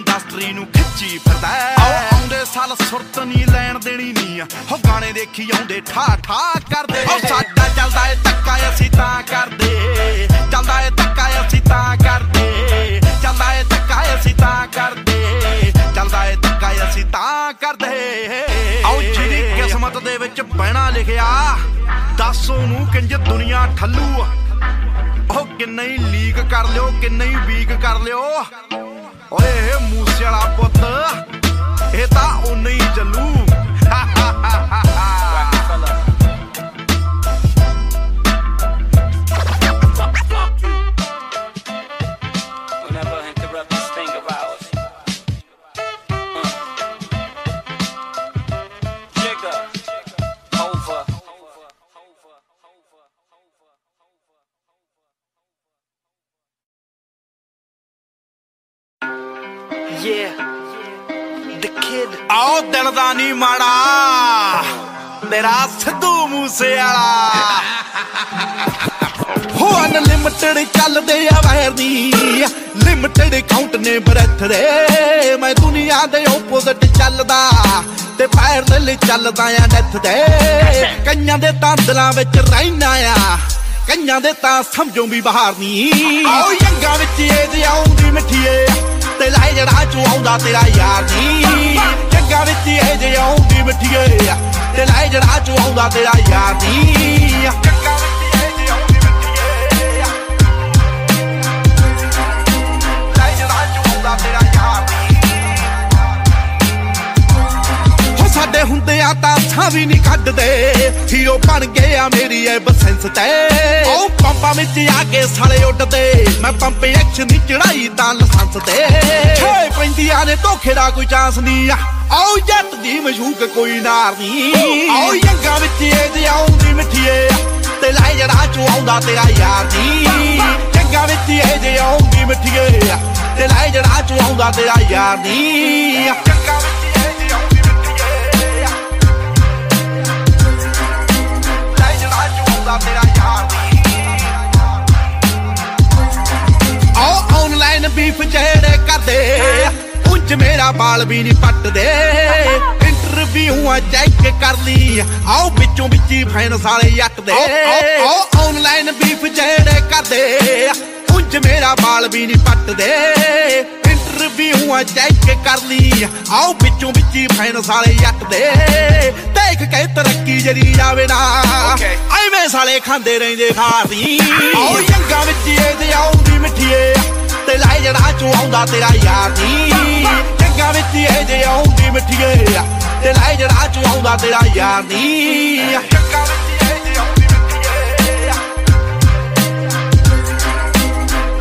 ਇੰਡਸਟਰੀ ਨੂੰ ਖਿੱਚੀ ਫਿਰਦਾ ਹੈ। ਆਓ ਆਉਂਦੇ ਸਾਲ ਸੁਰਤ ਨਹੀਂ, ਲੈਣ ਦੇਣੀ ਨਹੀਂ ਹੋ ਗਾਣੇ ਦੇਖੀ ਆਉਂਦੇ ਠਾ ਠਾ ਕਰਦੇ। ਆਓ ਸਾਡਾ ਚੱਲਦਾ ਏ ਧੱਕਾ, ਅਸੀਂ ਤਾਂ ਕਰਦੇ। ਚੱਲਦਾ ਏ ਧੱਕਾ, ਅਸੀਂ ਤਾਂ ਕਰਦੇ। ਚੱਲਦਾ ਏ ਧੱਕਾ, ਅਸੀਂ ਤਾਂ ਕਰਦੇ। ਚੱਲਦਾ ਏ ਧੱਕਾ, ਅਸੀਂ ਤਾਂ ਕਰਦੇ। ਆਓ ਜਿਹਦੀ ਕਿਸਮਤ ਦੇ ਵਿੱਚ ਬਹਿਣਾ ਲਿਖਿਆ, ਦੱਸ ਉਹਨੂੰ ਕਿੰਜ ਦੁਨੀਆ ਠੱਲੂ ਆ। ਉਹ ਕਿੰਨਾ ਹੀ ਲੀਕ ਕਰ ਲਿਓ, ਕਿੰਨਾ ਹੀ ਵੀਕ ਕਰ ਲਿਓ। ਓਏ ਇਹ ਮੂਸੇ ਵਾਲਾ ਪੁੱਤ ਇਹ ਤਾਂ ਉਨੀ ਆਓ ਦਿਲ ਦਾ ਨਹੀਂ ਮਾੜਾ। ਮੇਰਾ ਸਿੱਧੂ ਮੂਸੇ ਵਾਲਾ ਹੋ ਅਨਲਿਮਟਿਡ ਚੱਲਦੇ ਆ ਵੈਰ ਦੀ। ਲਿਮਟਿਡ ਕਾਊਂਟ ਨੇ ਬਰਥ ਦੇ। ਮੈਂ ਦੁਨੀਆ ਦੇ ਆਪੋਜ਼ਿਟ ਚੱਲਦਾ। ਤੇ ਪੈਰ ਦੇ ਲਈ ਚੱਲਦਾ ਆ ਡੈਥ ਦੇ। ਕਈਆਂ ਦੇ ਤਾਂ ਦਿਲਾਂ ਵਿੱਚ ਰਹਿਣਾ ਆ। ਕਈਆਂ ਦੇ ਤਾਂ ਸਮਝੋਂ ਵੀ ਬਾਹਰ ਨਹੀਂ ਆਓ ਯੰਗਾ ਵਿੱਚ ਇਹ ਆਉਂਦੀ ਮਿੱਠੀਏ। ਤੇ ਲਾਏ ਜੜਾ ਚੋਂ ਆਉਂਦਾ ਤੇਰਾ ਯਾਰ ਨਹੀਂ ਜੱਗਾ ਵਿੱਚ ਇਹ ਜੇ ਆਉਂਦੀ ਮਿੱਠੀਏ ਤੇ ਲਾਏ ਜੜਾ ਚੋਂ ਆਉਂਦਾ ਤੇਰਾ ਯਾਰ ਨਹੀਂ ਸਾਡੇ ਹੁੰਦੇ ਆ ਤਾਂ ਸਾਂ ਵੀ ਨਹੀਂ ਕੱਢਦੇ ਹੀਰੋ ਬਣ ਗਏ ਆ ਮੇਰੀ ਐ ਬਸੈਂਸ ਤੇ। ਉਹ ਪੰਪਾਂ ਵਿੱਚ ਆ ਕੇ ਸਾਲੇ ਉੱਡਦੇ। ਮੈਂ ਪੰਪ ਐਕਸ਼ਨ ਦੀ ਚੜਾਈ ਤਾਂ ਲਾਇਸੈਂਸ ਤੇ। ਛੇ ਪੈਂਦੀਆਂ ਨੇ ਧੋਖੇ ਦਾ ਕੋਈ ਚਾਂਸ ਨਹੀਂ ਆ। ਆਓ ਜੱਟ ਦੀ ਮਸ਼ੂਕ ਕੋਈ ਨਾਰ ਨਹੀਂ। ਆਓ ਯੰਗਾ ਵਿੱਚ ਇਹ ਜੇ ਆਉਂਦੀ ਮਿੱਠੀਏ ਤੇ ਲਾਏ ਜੜਾ ਚੋਂ ਆਉਂਦਾ ਤੇਰਾ ਯਾਰ ਨਹੀਂ। ਜੱਗਾ ਵਿੱਚ ਇਹ ਜੇ ਆਉਂਦੀ ਮਿੱਠੀਏ ਤੇ ਲਾਏ ਜੜਾ ਚੋਂ ਆਉਂਦਾ ਤੇਰਾ ਯਾਰ ਨਹੀਂ ਬੀਫ ਜਿਹੜੇ ਕਰਦੇ ਉਂਝ ਮੇਰਾ ਬਾਲ ਵੀ ਨਹੀਂ ਪੱਟਦੇ। ਇੰਟਰਵਿਊਆਂ ਚੈੱਕ ਕਰ ਲਈ ਆਓ ਵਿੱਚੋਂ ਵਿੱਚ ਹੀ ਫੈਨਸ ਵਾਲੇ ਦੇ ਆਓ ਆਨਲਾਈਨ ਬੀਫ ਜਿਹੜੇ ਕਰਦੇ ਉਂਝ ਮੇਰਾ ਬਾਲ ਵੀ ਨਹੀਂ ਪੱਟਦੇ। ਇੰਟਰਵਿਊਆਂ ਚੈੱਕ ਕਰ ਲਈ ਆਓ ਵਿੱਚੋਂ ਵਿੱਚ ਹੀ ਫੈਨਸ ਵਾਲੇ ਦੇ ਦੇਖ ਕੇ ਤਰੱਕੀ ਜਰੀ ਜਾਵੇ ਨਾ ਐਵੇਂ ਸਾਲੇ ਖਾਂਦੇ ਰਹਿੰਦੇ ਖਾਰੀ ਆਓ। ਯੰਗਾ ਵਿੱਚ ਇਹ ਤੇ ਆਉਂਦੀ ਮਿੱਠੀਏ ਤੇ ਲਾਏ ਜੜਾ ਚੋਂ ਆਉਂਦਾ ਤੇਰਾ ਯਾਰ ਨਹੀਂ ਜੰਗਾ ਵਿੱਚ ਇਹ ਜੇ ਆਉਂਦੀ ਮਿੱਠੀਏ ਤੇ ਲਾਏ ਜੜਾ ਚੋਂ ਆਉਂਦਾ ਤੇਰਾ ਯਾਰ ਨਹੀਂ ਜੰਗਾ ਵਿੱਚ ਇਹ ਜੇ ਆਉਂਦੀ ਮਿੱਠੀਏ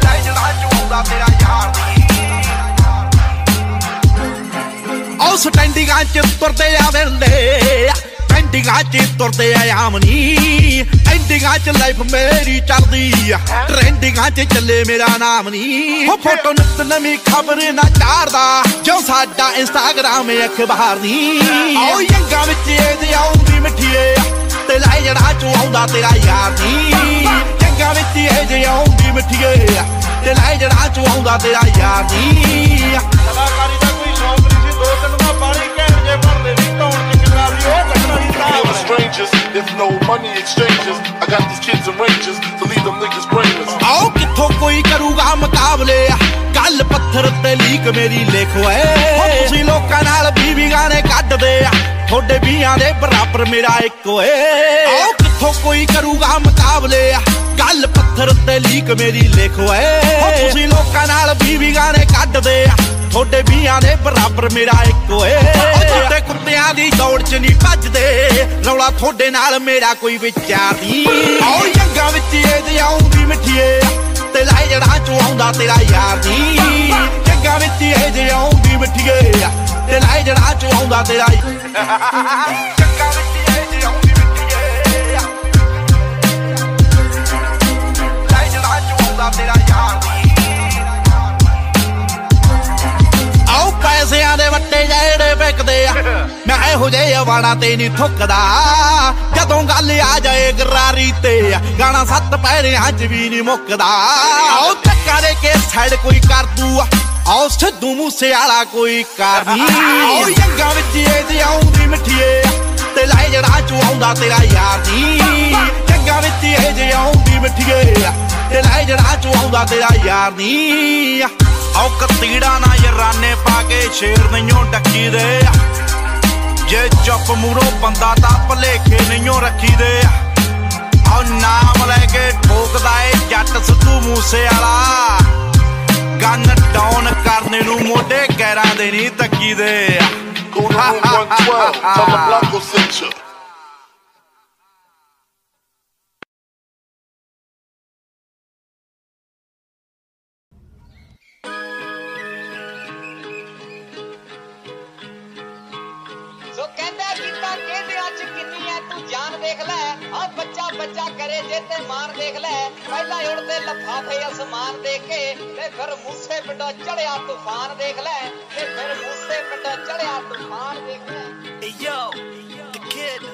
ਲਾਏ ਜੜਾ ਚੋਂ ਆਉਂਦਾ ਤੇਰਾ ਯਾਰ ਨਹੀਂ ਆਉ ਸਟੈਂਡਿੰਗਾਂ ਚ ਤੁਰਦੇ ਆ ਵੇਲੇ ਐਂਡਿੰਗਾਂ 'ਚ ਤੁਰਦੇ ਆ ਆਮਨੀ ਐਂਡਿੰਗਾਂ 'ਚ ਲਾਈਫ ਮੇਰੀ ਚੱਲਦੀ ਆ। ਟ੍ਰੈਂਡਿੰਗਾਂ 'ਚ ਚੱਲੇ ਮੇਰਾ ਨਾਮ ਨਹੀਂ ਉਹ ਫੋਟੋ ਨਿਤ ਨਵੀਂ ਖਬਰ ਨਾ ਚਾਰਦਾ ਜੋ ਸਾਡਾ ਇੰਸਟਾਗ੍ਰਾਮ ਅਖਬਾਰ ਨਹੀਂ ਆਓ ਯੰਗਾ ਵਿੱਚ ਇਹਦੇ ਆਉਂਦੀ ਮਿੱਠੀਏ, ਤੇ ਲੈ ਜੜਾ ਚੋਂ ਆਉਂਦਾ ਤੇਰਾ ਯਾਰ ਨਹੀਂ ਯੰਗਾ ਵਿੱਚ ਇਹਦੇ ਆਉਂਦੀ ਮਿੱਠੀਏ, ਤੇ ਲੈ ਜੜਾ ਚੋਂ ਆਉਂਦਾ ਤੇਰਾ ਯਾਰ ਨਹੀਂ ਕੱਢਣਾ ਨਹੀਂ They were strangers, if no money exchanges. I got these kids in ranges to leave them niggas brainless. ਆਓ ਕਿੱਥੋਂ ਕੋਈ ਕਰੂਗਾ ਮੁਕਾਬਲੇ? ਗੱਲ ਪੱਥਰ ਤੇ ਲੀਕ ਮੇਰੀ ਲਿਖ ਓਏ ਹੋ ਤੁਸੀਂ ਲੋਕਾਂ ਨਾਲ ਬੀਵੀ ਗਾਣੇ ਕੱਢਦੇ ਆ। ਤੁਹਾਡੇ ਵੀਆਂ ਦੇ ਬਰਾਬਰ ਮੇਰਾ ਇੱਕ ਓਏ ਆਓ ਕਿੱਥੋਂ ਕੋਈ ਕਰੂਗਾ ਮੁਕਾਬਲੇ? ਗੱਲ ਪੱਥਰ ਤੇ ਲੀਕ ਮੇਰੀ ਲਿਖ ਓਏ ਹੋ ਤੁਸੀਂ ਲੋਕਾਂ ਨਾਲ ਬੀਵੀ ਗਾਣੇ ਕੱਢਦੇ ਆ। ਤੁਹਾਡੇ ਵੀਆਂ ਦੇ ਬਰਾਬਰ ਮੇਰਾ ਇੱਕ ਓਏ ਤੁਹਾਡੇ ਕੁੱਤਿਆਂ ਦੀ ਦੌੜ ਚ ਨਹੀਂ ਭੱਜਦੇ। ਰੌਲਾ ਤੁਹਾਡੇ ਨਾਲ ਮੇਰਾ ਕੋਈ ਵਿਚਾਰ ਨਹੀਂ। ਆਓ ਯੰਗਾ ਵਿੱਚ ਇਹਦੇ ਆਉਂਦੀ ਮਿੱਠੀਏ। ਤੇ ਲੈ ਜੜਾ ਚੋਂ ਆਉਂਦਾ ਤੇਰਾ ਯਾਰ ਨਹੀਂ। ਜੱਗਾ ਵਿੱਚ ਇਹ ਜੇ ਆਉਂਦੀ ਮਿੱਠੀਏ। ਤੇ ਲੈ ਜੜਾ ਚੋਂ ਆਉਂਦਾ ਤੇਰਾ ਜੱਗਾ ਵਿੱਚ ਇਹ ਜੇ ਆਉਂਦੀ ਮਿੱਠੀਏ। ਲੈ ਜੜਾ ਚੋਂ ਆਉਂਦਾ ਤੇਰਾ ਯਾਰ ਆਓ ਪੈਸਿਆਂ ਦੇ ਵੱਟੇ ਜਿਹੜੇ ਵਿਕਦੇ ਆ, ਮੈਂ ਇਹੋ ਜਿਹੇ ਵਾਣਾ ਤੇ ਨਹੀਂ ਥੁੱਕਦਾ ਜਦੋਂ ਗੱਲ ਆ ਜਾਏ ਗਰਾਰੀ ਤੇ ਗਾਣਾ ਸੱਤ ਪੈਰਿਆਂ 'ਚ ਵੀ ਨਹੀਂ ਮੁੱਕਦਾ। ਆਓ ਧੱਕਾ ਦੇ ਕੇ ਸਾਈਡ ਕੋਈ ਕਰ ਦੂ ਆਓ ਸਿੱਧੂ ਮੂਸੇ ਵਾਲਾ ਕੋਈ ਕਰ ਨਹੀਂ। ਆਓ ਯੰਗਾ ਵਿੱਚ ਇਹਦੇ ਆਉਂਦੀ ਮਿੱਠੀਏ ਤੇ ਲੈ ਜੜਾ ਚੋਂ ਆਉਂਦਾ ਤੇਰਾ ਯਾਰ ਨਹੀਂ। ਯੰਗਾ ਵਿੱਚ ਇਹ ਜੇ ਆਉਂਦੀ ਮਿੱਠੀਏ ਤੇ ਲੈ ਜੜਾ ਚੋਂ ਆਉਂਦਾ ਤੇਰਾ ਯਾਰ ਨਹੀਂ। ਆਓ ਕਤੀੜਾ ਨਾ ਯਰਾਨੇ ਪਾ ਕੇ ਸ਼ੇਰ ਨਹੀਂਓ ਡੱਕੀ ਦੇ ਜੇ ਚੁੱਪ ਮੂਰੋ ਬੰਦਾ ਤਾਂ ਭਲੇਖੇ ਨਹੀਂਓ ਰੱਖੀ ਦੇ ਆਓ ਨਾਮ ਲੈ ਕੇ ਠੋਕਦਾ ਏ ਜੱਟ ਸਿੱਧੂ ਮੂਸੇ ਵਾਲਾ ਗਨ ਡਾਊਨ ਕਰਨੇ ਨੂੰ ਮੋਢੇ ਗੈਰਾਂ ਦੇ ਨਹੀਂ ਤੱਕੀ ਦੇ Go to room 112, tell the Blanco sent you. ਬੱਚਾ ਬੱਚਾ ਕਰੇ ਜੇ ਤੇ ਮਾਰ ਦੇਖ ਲੈ। ਪਹਿਲਾਂ ਉੜਦੇ ਲਫਾਫੇ ਅਸਮਾਨ ਦੇ ਕੇ ਤੇ ਫਿਰ ਮੂਸੇ ਪਿੰਡੋਂ ਚੜਿਆ ਤੂਫਾਨ ਦੇਖ ਲੈ। ਤੇ ਫਿਰ ਮੂਸੇ ਪਿੰਡੋਂ ਚੜਿਆ ਤੂਫਾਨ ਦੇਖ ਲੈ। Yo, the kid.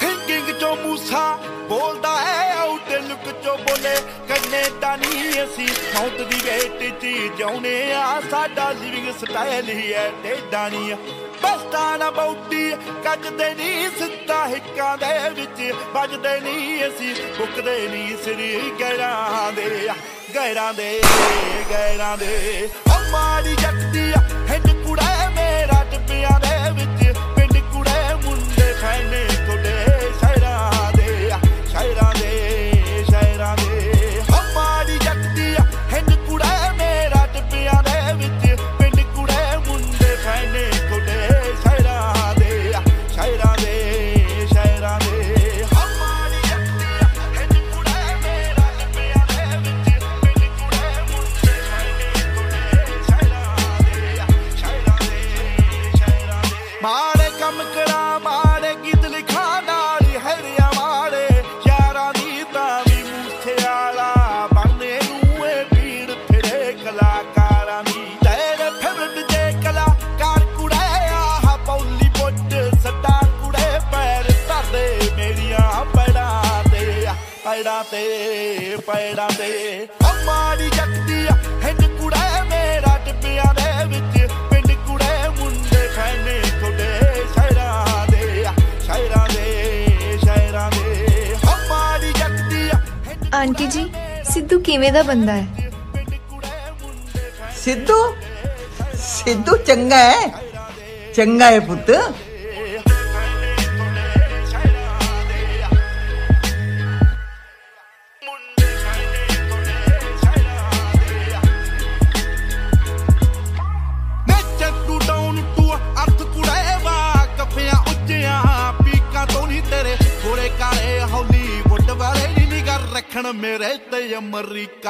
ਥਿੰਕਿੰਗ ਚੋਂ ਮੂਸਾ ਬੋਲਦਾ ਹੈ ਆਊਟ ਲੁੱਕ ਚੋਂ ਬੋਲੇ ਕੈਨੇਡਾ ਨਹੀਂ ਅਸੀਂ। ਮੌਤ ਦੀ ਵੇਟ 'ਚ ਜਿਉਨੇ ਆ, ਸਾਡਾ ਲਿਵਿੰਗ ਸਟਾਈਲ ਹੀ ਹੈ ਟੇਡਾ ਨਹੀਂ ਬਸਤਾ ਨਾ ਬੌਟੀ ਕੱਜਦੇ ਨਹੀਂ ਸਿੱਧਾ ਹਿੱਕਾਂ ਦੇ ਵਿੱਚ। ਵੱਜਦੇ ਨਹੀਂ ਅਸੀਂ, ਬੁੱਕਦੇ ਨਹੀਂ ਸਰੀ ਗੈਰਾਂ ਦੇ। ਗੈਰਾਂ ਦੇ ਗੈਰਾਂ ਦੇ। ਹਮਾਰੀ ਜੱਟੀ ਹਿੰਦ ਕੁੜਾ ਮੇਰਾ ਟਿੱਬਿਆਂ ਦੇ ਵਿੱਚ। ਕਿਵੇਂ ਦਾ ਬੰਦਾ ਹੈ? ਸਿੱਧੂ? ਸਿੱਧੂ ਚੰਗਾ ਹੈ। ਚੰਗਾ ਹੈ ਪੁੱਤ।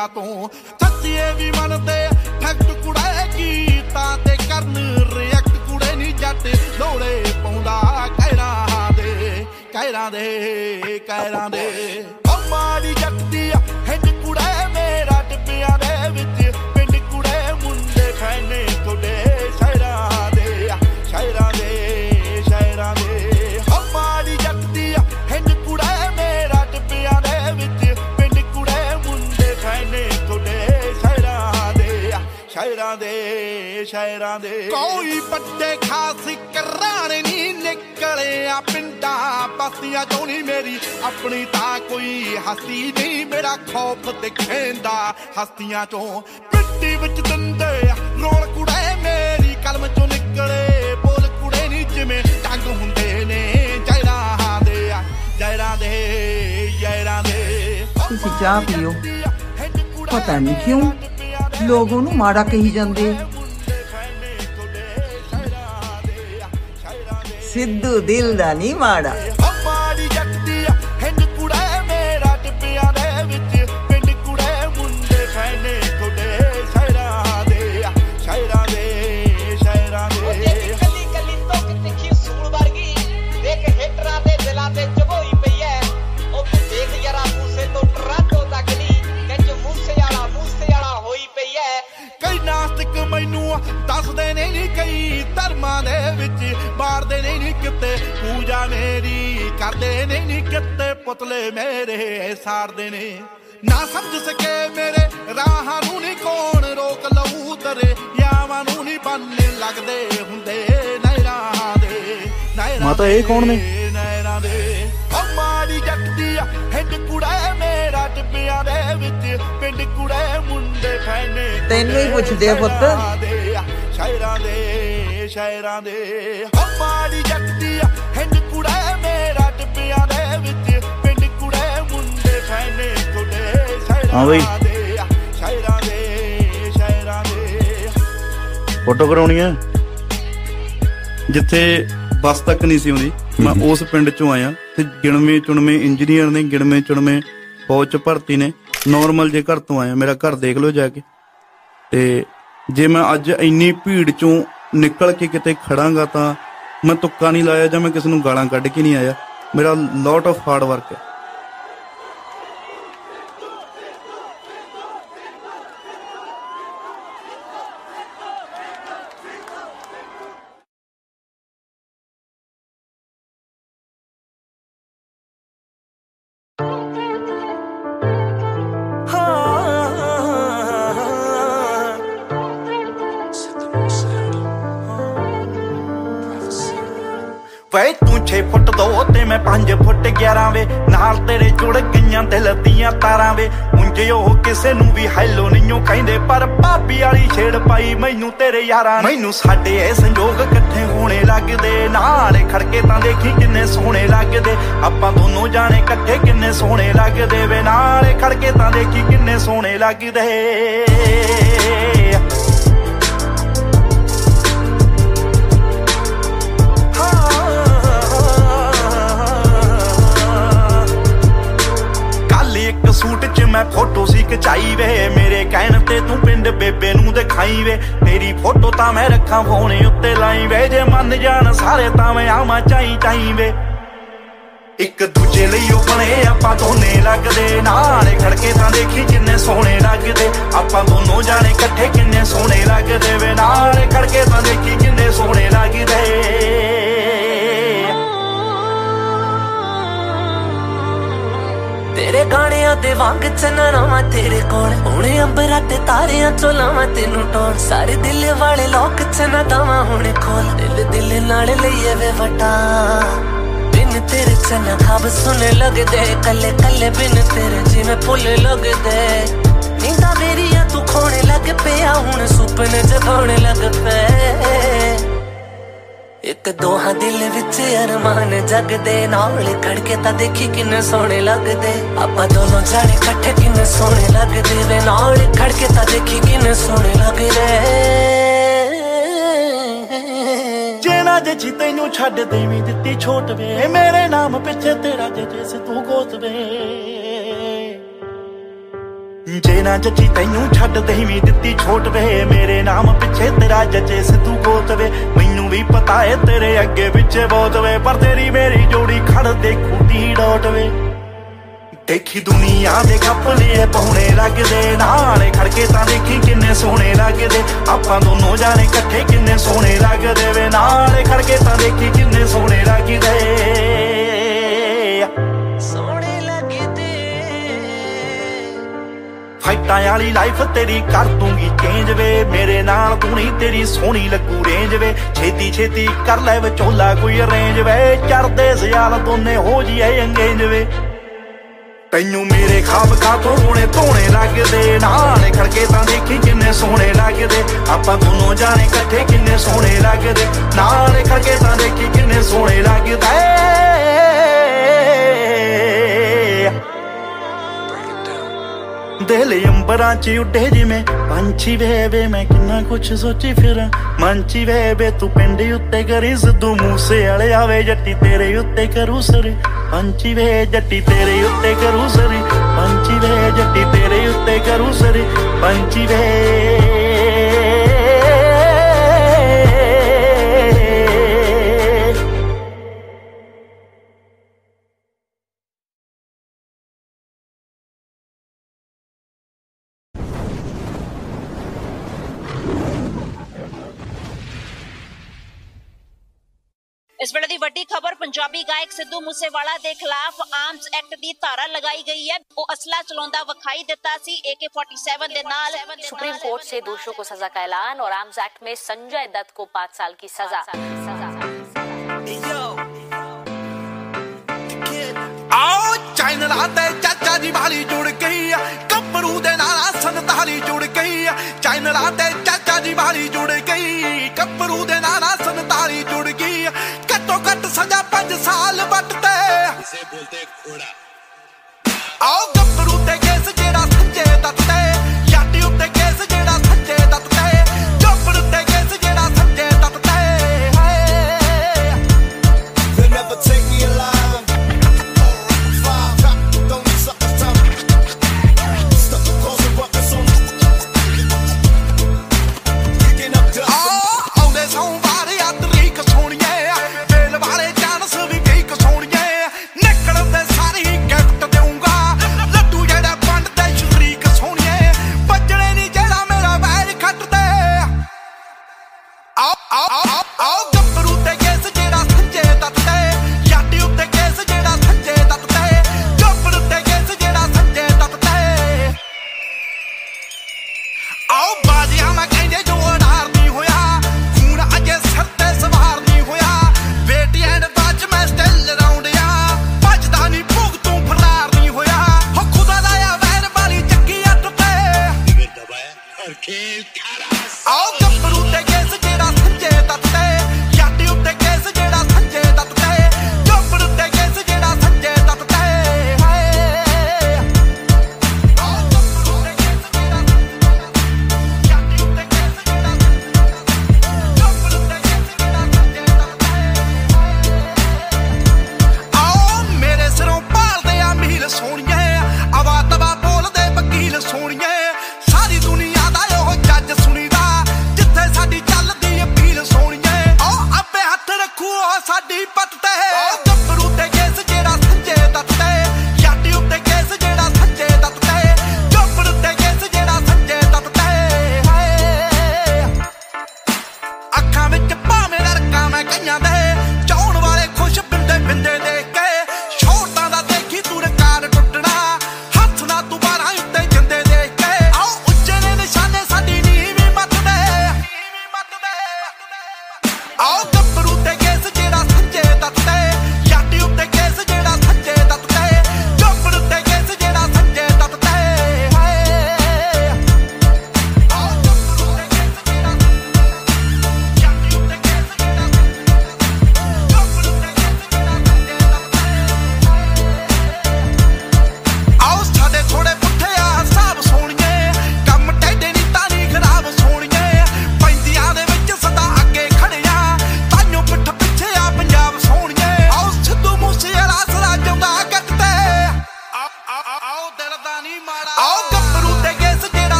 ਅਮਰੀਕਾ ਤੋਂ ਆਪਣੀ ਤਾਂ ਕੋਈ ਹਸਤੀ ਨਹੀਂ ਮੇਰਾ ਖੌਫ ਦਿਖੇਂਦਾ ਹਸਤੀਆਂ ਚੋਂ। ਪਿੱਟੀ ਵਿੱਚ ਦੰਦੇ ਰੋਲ ਕੁੜੇ ਮੇਰੀ ਕਲਮ ਚੋਂ ਨਿਕਲੇ ਬੋਲ ਕੁੜੇ ਨਹੀਂ ਜਿਵੇਂ ਟੰਗ ਹੁੰਦੇ ਨੇ। ਜੈਰਾਂ ਦੇ ਜੈਰਾਂ ਦੇ ਜੈਰਾਂ ਦੇ। ਤੁਸੀਂ ਚਾਹ ਪੀਓ। ਪਤਾ ਨਹੀਂ ਕਿਉਂ ਲੋਕ ਉਹਨੂੰ ਮਾੜਾ ਕਹੀ ਜਾਂਦੇ। ਸਿੱਧੂ ਦਿਲ ਦਾ ਨਹੀਂ ਮਾੜੀ। ਕਰਦੇ ਨੇ ਨਹੀਂ ਕਿਤੇ ਪੁਤਲੇ ਮੇਰੇ ਸਾੜਦੇ ਨੇ। ਨਾ ਸਮਝ ਸਕੇ ਮੇਰੇ ਰਾਹਾਂ ਨੂੰ ਨਹੀਂ ਕੌਣ ਰੋਕ ਲਊ ਤਰੇ ਯਾਵਾਂ ਨੂੰ ਨਹੀਂ ਬੰਨੇ ਲੱਗਦੇ ਹੁੰਦੇ ਨਹਿਰਾਂ ਦੇ ਮਾਤਾ ਇਹ ਕੌਣ ਨੇ? ਨਹਿਰਾਂ ਦੇ। ਓ ਮਾੜੀ ਜੱਟਦੀ ਹਿੰਡ ਕੁੜਾ ਮੇਰਾ ਟਿੱਬਿਆਂ ਦੇ ਵਿੱਚ। ਪਿੰਡ ਕੁੜੇ ਮੁੰਡੇ ਫੈਨੇ ਤੈਨੂੰ ਹੀ ਪੁੱਛਦੇ ਆ ਪੁੱਤ। ਸ਼ਾਇਰਾਂ ਦੇ ਸ਼ਾਇਰਾਂ ਦੇ ਓ ਮਾੜੀ ਜੱਟਦੀ ਹਿੰਡ ਕੁੜਾ ਟਿੱਬਿਆਂ ਦੇ ਵਿੱਚ ਪਿੰਡ ਕੁੜੇ ਮੁੰਡੇ ਫੈਨੇ ਤੁਹਾਡੇ ਹਾਂ ਬਈ। ਸ਼ਾਇਰਾਂ ਦੇ ਸ਼ਾਇਰਾਂ ਦੇ। ਫੋਟੋ ਕਰਾਉਣੀ ਹੈ ਜਿੱਥੇ ਬੱਸ ਤੱਕ ਨਹੀਂ ਸੀ ਆਉਂਦੀ ਮੈਂ ਉਸ ਪਿੰਡ ਚੋਂ ਆਇਆ। ਤੇ ਗਿਣਵੇਂ ਚੁਣਵੇਂ ਇੰਜੀਨੀਅਰ ਨੇ ਗਿਣਵੇਂ ਚੁਣਵੇਂ ਫੌਜ ਚ ਭਰਤੀ ਨੇ। ਨਾਰਮਲ ਜੇ ਘਰ ਤੋਂ ਆਇਆ ਮੇਰਾ ਘਰ ਦੇਖ ਲਓ ਜਾ ਕੇ। ਤੇ ਜੇ ਮੈਂ ਅੱਜ ਇੰਨੀ ਭੀੜ ਚੋਂ ਨਿਕਲ ਕੇ ਕਿਤੇ ਖੜਾਂਗਾ ਤਾਂ ਮੈਂ ਤੁੱਕਾ ਨਹੀਂ ਲਾਇਆ ਜਾਂ ਮੈਂ ਕਿਸੇ ਨੂੰ ਗਾਲਾਂ ਕੱਢ ਕੇ ਨਹੀਂ ਆਇਆ। ਮੇਰਾ ਲੋਟ ਆਫ ਹਾਰਡ ਵਰਕ ਹੈ। ਮੈਨੂੰ ਤੇਰੇ ਯਾਰਾਂ ਨੇ। ਮੈਨੂੰ ਸਾਡੇ ਇਹ ਸੰਜੋਗ ਇਕੱਠੇ ਹੋਣੇ ਲੱਗਦੇ। ਨਾਲੇ ਖੜਕੇ ਤਾਂ ਦੇਖੀ ਕਿੰਨੇ ਸੋਹਣੇ ਲੱਗਦੇ। ਆਪਾਂ ਦੋਨੋਂ ਜਾਣੇ ਇਕੱਠੇ ਕਿੰਨੇ ਸੋਹਣੇ ਲੱਗਦੇ। ਵੇ ਨਾਲੇ ਖੜਕੇ ਤਾਂ ਦੇਖੀ ਕਿੰਨੇ ਸੋਹਣੇ ਲੱਗਦੇ। ਕੱਲ ਇੱਕ ਸੂਟ 'ਚ ਮੈਂ ਫੋਟੋ ਸੀ ਖਚਾਈ ਵੇ ਮੇਰੇ ਕਹਿਣ ਤੇ ਤੂੰ ਪਿੰਡ ਬੇਬੇ ਨੂੰ ਦਿਖਾਈ ਵੇ ਤੇਰੀ ਫੋਟੋ ਤਾਂ ਮੈਂ ਰੱਖਾਂ, ਫੋਨ ਉੱਤੇ ਲਾਈ ਵੇ ਜੇ ਮੰਨ ਜਾਣ ਸਾਰੇ ਤਾਂ ਮੈਂ ਆਵਾਂ ਚਾਈ ਚਾਈ ਵੇ ਇੱਕ ਦੂਜੇ ਲਈ ਉਹ ਬਣੇ ਆਪਾਂ ਦੋਨੇ ਲੱਗਦੇ। ਨਾਲੇ ਖੜਕੇ ਤਾਂ ਦੇਖੀ ਕਿੰਨੇ ਸੋਹਣੇ ਲੱਗਦੇ। ਆਪਾਂ ਦੋਨੋਂ ਜਾਣੇ ਇਕੱਠੇ ਕਿੰਨੇ ਸੋਹਣੇ ਲੱਗਦੇ ਵੇ। ਨਾਲੇ ਖੜਕੇ ਤਾਂ ਦੇਖੀ ਕਿੰਨੇ ਸੋਹਣੇ ਲੱਗਦੇ। ਤੇਰੇ ਗਾਣਿਆਂ ਦੇ ਵਾਂਗ ਚੰਨਣਾ ਮੈਂ ਤੇਰੇ ਕੋਲ। ਹੁਣੇ ਅੰਬਰਾਂ ਤੇ ਤਾਰਿਆਂ ਚੋਂ ਲਾਵਾਂ ਤੈਨੂੰ ਟੋਰ ਸਾਰੇ ਦਿਲ ਵਾਲੇ ਲੋਕ ਚੰਨਾ ਦਵਾਂ ਹੁਣੇ ਖੋਲ। ਦਿਲ ਦਿਲ ਨਾਲ ਲਈਏ ਵੇ ਵਟਾ। ਬਿਨ ਤੇਰੇ ਚੰਨਾ ਖਾਬ ਸੁਣੇ ਲੱਗਦੇ, ਕੱਲੇ ਕੱਲੇ ਬਿਨ ਤੇਰੇ ਜਿਵੇਂ ਫੁੱਲ ਲੱਗਦੇ। ਨੀਂਦਾਂ ਮੇਰੀਆਂ ਤੂੰ ਖੋਣੇ ਲੱਗ ਪਿਆ, ਹੁਣ ਸੁਪਨੇ ਜਗਾਉਣ ਲੱਗ ਪਏ। ਇੱਕ ਦੋਹਾਂ ਦਿਲ ਵਿੱਚ ਅਰਮਾਨ ਜਗਦੇ, ਨਾਲ ਖੜਕੇ ਤਾਂ ਦੇਖੀ ਕਿੰਨੇ ਸੋਹਣੇ ਲੱਗਦੇ। ਆਪਾਂ ਦੋਨੋਂ ਜਾਣੇ ਇਕੱਠੇ ਕਿੰਨੇ ਸੋਹਣੇ ਲੱਗਦੇ ਵੇ ਨਾਲ ਖੜਕੇ ਤਾਂ ਦੇਖੀ ਕਿੰਨੇ ਸੋਹਣੇ ਲੱਗਦੇ। ਜੇ ਨਾ ਜੇ ਜੀ ਤੈਨੂੰ ਛੱਡ ਦੇਵੀਂ ਦਿੱਤੀ ਛੋਟ ਵੇ। ਮੇਰੇ ਨਾਮ ਪਿੱਛੇ ਤੇਰਾ ਜੇ ਜਿਸ ਤੂੰ ਗੋਤ ਵੇ। ਜੇ ਨਾ ਜੱਜੀ ਤੈਨੂੰ ਛੱਡ ਦੇਵੀਂ ਦਿੱਤੀ ਛੋਟ ਵੇ, ਮੇਰੇ ਨਾਮ ਪਿੱਛੇ ਤੇਰਾ ਜੱਜੇ ਸਿੱਧੂ ਗੋਤ ਵੇ। ਮੈਨੂੰ ਵੀ ਪਤਾ ਏ ਤੇਰੇ ਅੱਗੇ ਪਿੱਛੇ ਬਹੁਤ ਵੇ, ਪਰ ਤੇਰੀ ਮੇਰੀ ਜੋੜੀ ਖੜ ਦੇ ਖੂਟੀ ਡੋਟ ਵੇ। ਦੇਖੀ ਦੁਨੀਆ ਦੇ ਕੱਪੜੇ ਪਾਉਣੇ ਲੱਗਦੇ, ਨਾਲੇ ਖੜਕੇ ਤਾਂ ਦੇਖੀ ਕਿੰਨੇ ਸੋਹਣੇ ਲੱਗਦੇ। ਆਪਾਂ ਦੋਨੋਂ ਜਾਣੇ ਇਕੱਠੇ ਕਿੰਨੇ ਸੋਹਣੇ ਲੱਗਦੇ ਵੇ, ਨਾਲੇ ਖੜਕੇ ਤਾਂ ਦੇਖੀ ਕਿੰਨੇ ਸੋਹਣੇ ਲੱਗਦੇ। ਫਾਈਟਾਂ ਵਾਲੀ ਲਾਈਫ ਤੇਰੀ ਕਰ ਦੂੰਗੀ ਚੇਂਜ ਵੇ। ਮੇਰੇ ਨਾਲ ਤੂੰ ਨਹੀਂ, ਤੇਰੀ ਸੋਹਣੀ ਲੱਗੂ ਰੇਂਜ ਵੇ। ਛੇਤੀ ਛੇਤੀ ਕਰ ਲੈ ਵਿਚੋਲਾ ਕੋਈ ਅਰੇਂਜ ਵੇ। ਚੜਦੇ ਸਿਆਲ ਦੋਨੇ ਹੋ ਜੀਏ ਅੰਗੇਜ ਵੇ। ਤੈਨੂੰ ਮੇਰੇ ਖਾਬ ਕਾ ਤੋਂ ਰੋਣੇ ਧੋਣੇ ਲੱਗਦੇ। ਨਾਲੇ ਖੜਕੇ ਤਾਂ ਦੇਖੀ ਕਿੰਨੇ ਸੋਹਣੇ ਲੱਗਦੇ। ਆਪਾਂ ਦੋਨੋਂ ਜਾਣੇ ਇਕੱਠੇ ਕਿੰਨੇ ਸੋਹਣੇ ਲੱਗਦੇ। ਨਾਲੇ ਖੜਕੇ ਤਾਂ ਦੇਖੀ ਕਿੰਨੇ ਸੋਹਣੇ ਲੱਗਦੇ। ਦਿਲ ਅੰਬਰਾਂ 'ਚ ਉੱਡੇ ਜਿਵੇਂ। ਪੰਛੀ ਵੇ ਵੇ, ਮੈਂ ਕਿੰਨਾ ਕੁਛ ਸੋਚੀ ਫਿਰਾਂ। ਮੰਚੀ ਵੇ ਵੇ, ਤੂੰ ਪਿੰਡ ਉੱਤੇ ਕਰੀ ਸਿੱਧੂ ਮੂਸੇ ਵਾਲੇ ਆਵੇ, ਜੱਟੀ ਤੇਰੇ ਉੱਤੇ ਕਰੂ ਸਰੀ। ਪੰਛੀ ਵੇ, ਜੱਟੀ ਤੇਰੇ ਉੱਤੇ ਕਰੂ ਸਰੀ। ਪੰਛੀ ਵੇ, ਜੱਟੀ ਤੇਰੇ ਉੱਤੇ ਕਰੂ ਸਰੀ। ਪੰਛੀ ਵੇ ਇਸ ਵੇਲੇ ਦੀ ਵੱਡੀ ਖਬਰ ਪੰਜਾਬੀ ਗਾਇਕ ਸਿੱਧੂ ਮੂਸੇਵਾਲਾ ਦੇ ਖਿਲਾਫ ਆਰਮਸ ਐਕਟ ਦੀ ਧਾਰਾ ਲਗਾਈ ਗਈ ਹੈ ਉਹ ਅਸਲਾ ਚਲਾਉਂਦਾ ਵਿਖਾਈ ਦਿੱਤਾ ਸੀ AK47 ਦੇ ਨਾਲ सुप्रीम कोर्ट से दोषियों को सजा का ऐलान और आर्म्स एक्ट में संजय दत्त को पाँच साल की सजा ਆਓ ਚਾਈਨਾ ਤੇ ਚਾਚਾ ਦੀ ਵਾਲੀ ਜੁੜ ਗਈ ਆ ਕੱਪੜੂ ਦੇ ਨਾਲ ਸੰਤਾਲੀ ਜੁੜ ਗਈ ਆ ਚਾਈਨਾ ਤੇ ਚਾਚਾ ਦੀ ਵਾਲੀ ਜੁੜ ਗਈ ਕੱਪੜੂ ਦੇ ਨਾਲ ਸੰਤਾਲੀ ਜੁੜ ਗਈ ਆ। ਘੱਟੋ ਘੱਟ ਸਜ਼ਾ 5 ਸਾਲ ਵੱਟ ਤੇ ਇਸੇ ਬੋਲਤੇ ਘੋੜਾ ਆਓ ਗੱਭਰੂ ਤੇ ਕੇਸ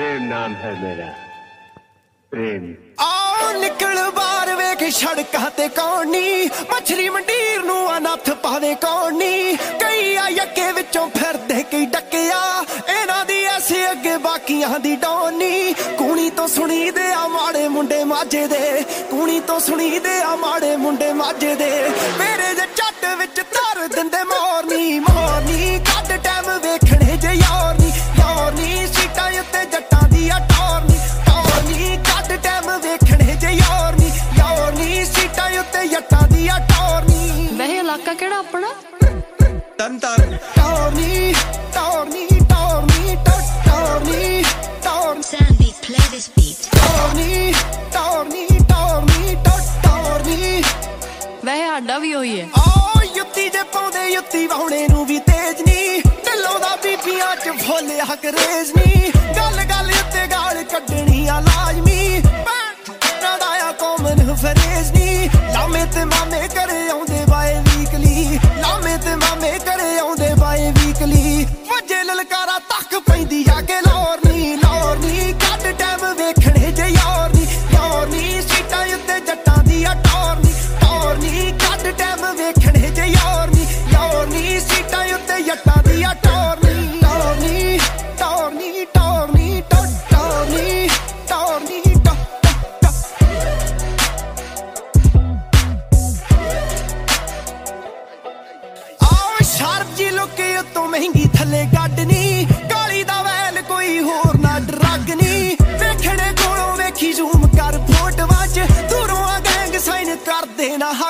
ਪ੍ਰੇਮ ਨਾਮ ਹੈ ਮੇਰਾ ਪ੍ਰੇਮ ਆਓ ਨਿਕਲ ਬਾਹਰ ਵੇਖ ਸੜਕਾਂ ਤੇ ਕੌਣੀ। ਮਛਰੀ ਮੰਡੀਰ ਨੂੰ ਅਨੱਥ ਪਾਵੇ ਕੌਣੀ। ਕਈ ਆ ਯੱਕੇ ਵਿੱਚੋਂ ਫਿਰਦੇ, ਕਈ ਡੱਕਿਆ। ਇਹਨਾਂ ਦੀ ਐਸੀ ਅੱਗੇ ਬਾਕੀਆਂ ਦੀ ਡੋਨੀ ਕੂਣੀ ਤੋਂ ਸੁਣੀ ਦੇ ਆ ਮਾੜੇ ਮੁੰਡੇ ਮਾਜੇ ਦੇ। ਕੂਣੀ ਤੋਂ ਸੁਣੀ ਦੇ ਆ ਮਾੜੇ ਮੁੰਡੇ ਮਾਜੇ ਦੇ। ਮੇਰੇ ਦੇ ਚੱਟ ਵਿੱਚ ਧਰ ਦਿੰਦੇ ਮੋਰਨੀ ਮੋਰਨੀ। ਉੱਤੇ ਜੱਟਾਂ ਦੀ ਆ ਟੋਰਨੀ। ਵੈਸੇ ਇਲਾਕਾ ਕਿਹੜਾ ਆਪਣਾ? ਤਨ ਤਨ ਟੋਰਨੀ ਟੋਰਨੀ ਟੋਰਨੀ ਟੋਰਨੀ ਟੋਰਨੀ। Sandy, play this beat. ਟੋਰਨੀ ਟੋਰਨੀ ਟੋਰਨੀ ਟੋਰਨੀ। ਵੈਸੇ ਸਾਡਾ ਵੀ ਉਹੀ ਹੈ। ਓ ਯੁੱਤੀ ਜੇ ਪਾਉਂਦੇ ਯੁੱਤੀ ਵਾਉਣੇ ਨੂੰ ਵੀ ਤੇਜ ਨਹੀਂ ਢਿੱਲੋਂ ਦਾ ਬੀਬੀਆਂ ਚ ਫੁੱਲ ਹਕਰੇਜ ਨਹੀਂ ਗੱਲ ਗੱਲ ਉੱਤੇ ਗਾਲ ਕੱਢਣੀ ਆ ਲਾਜ਼ਮੀ। ਦਾ ਆ ਫਰੇਜ ਨਹੀਂ। ਲਾਮੇ ਤੇ ਮਾਮੇ ਕਰੇ ਆਉਂਦੇ ਬਾਏ ਵੀਕਲੀ ਲਾਮੇ ਤੇ ਮਾਮੇ ਕਰੇ ਆਉਂਦੇ ਬਾਏ ਵੀਕਲੀ ਵਜੇ ਲਲਕਾਰਾ ਤੱਕ ਪੈਂਦੀ ਆ ਕੇ ਲੋਰ ਲੋਰ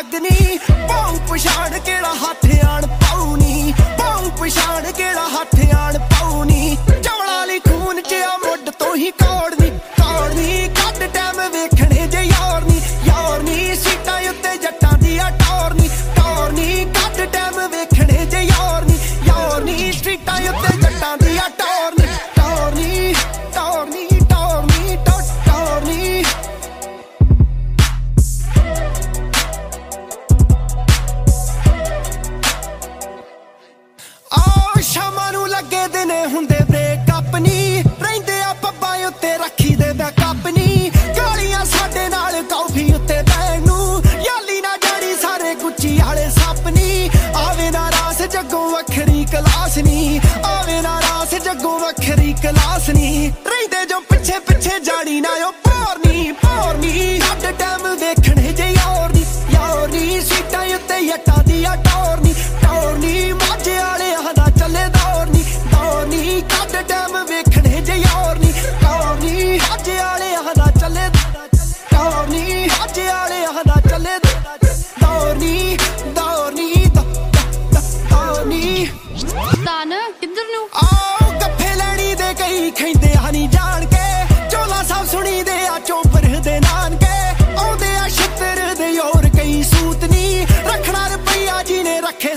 ਕਰਦੇ ਨਾ ਹੱਗ ਨੀ ਪਾਉ ਪਛਾਣ ਕਿਹੜਾ ਹੱਥ ਆਣ ਪਾਉ ਨੀ ਪਾਉ ਪਛਾਣ ਕਿਹੜਾ ਹੱਥ ਆਣ ਪਾਉ ਨੀ ਚਵਲਾ ਲਈ ਖੂਨ 'ਚ ਆ, ਮੁੱਢ ਤੋਂ ਹੀ ਕੋੜ ਨੀ ਕੋੜ ਪਿੱਛੇ ਪਿੱਛੇ ਜਾਣੀ ਨਾ ਉਹ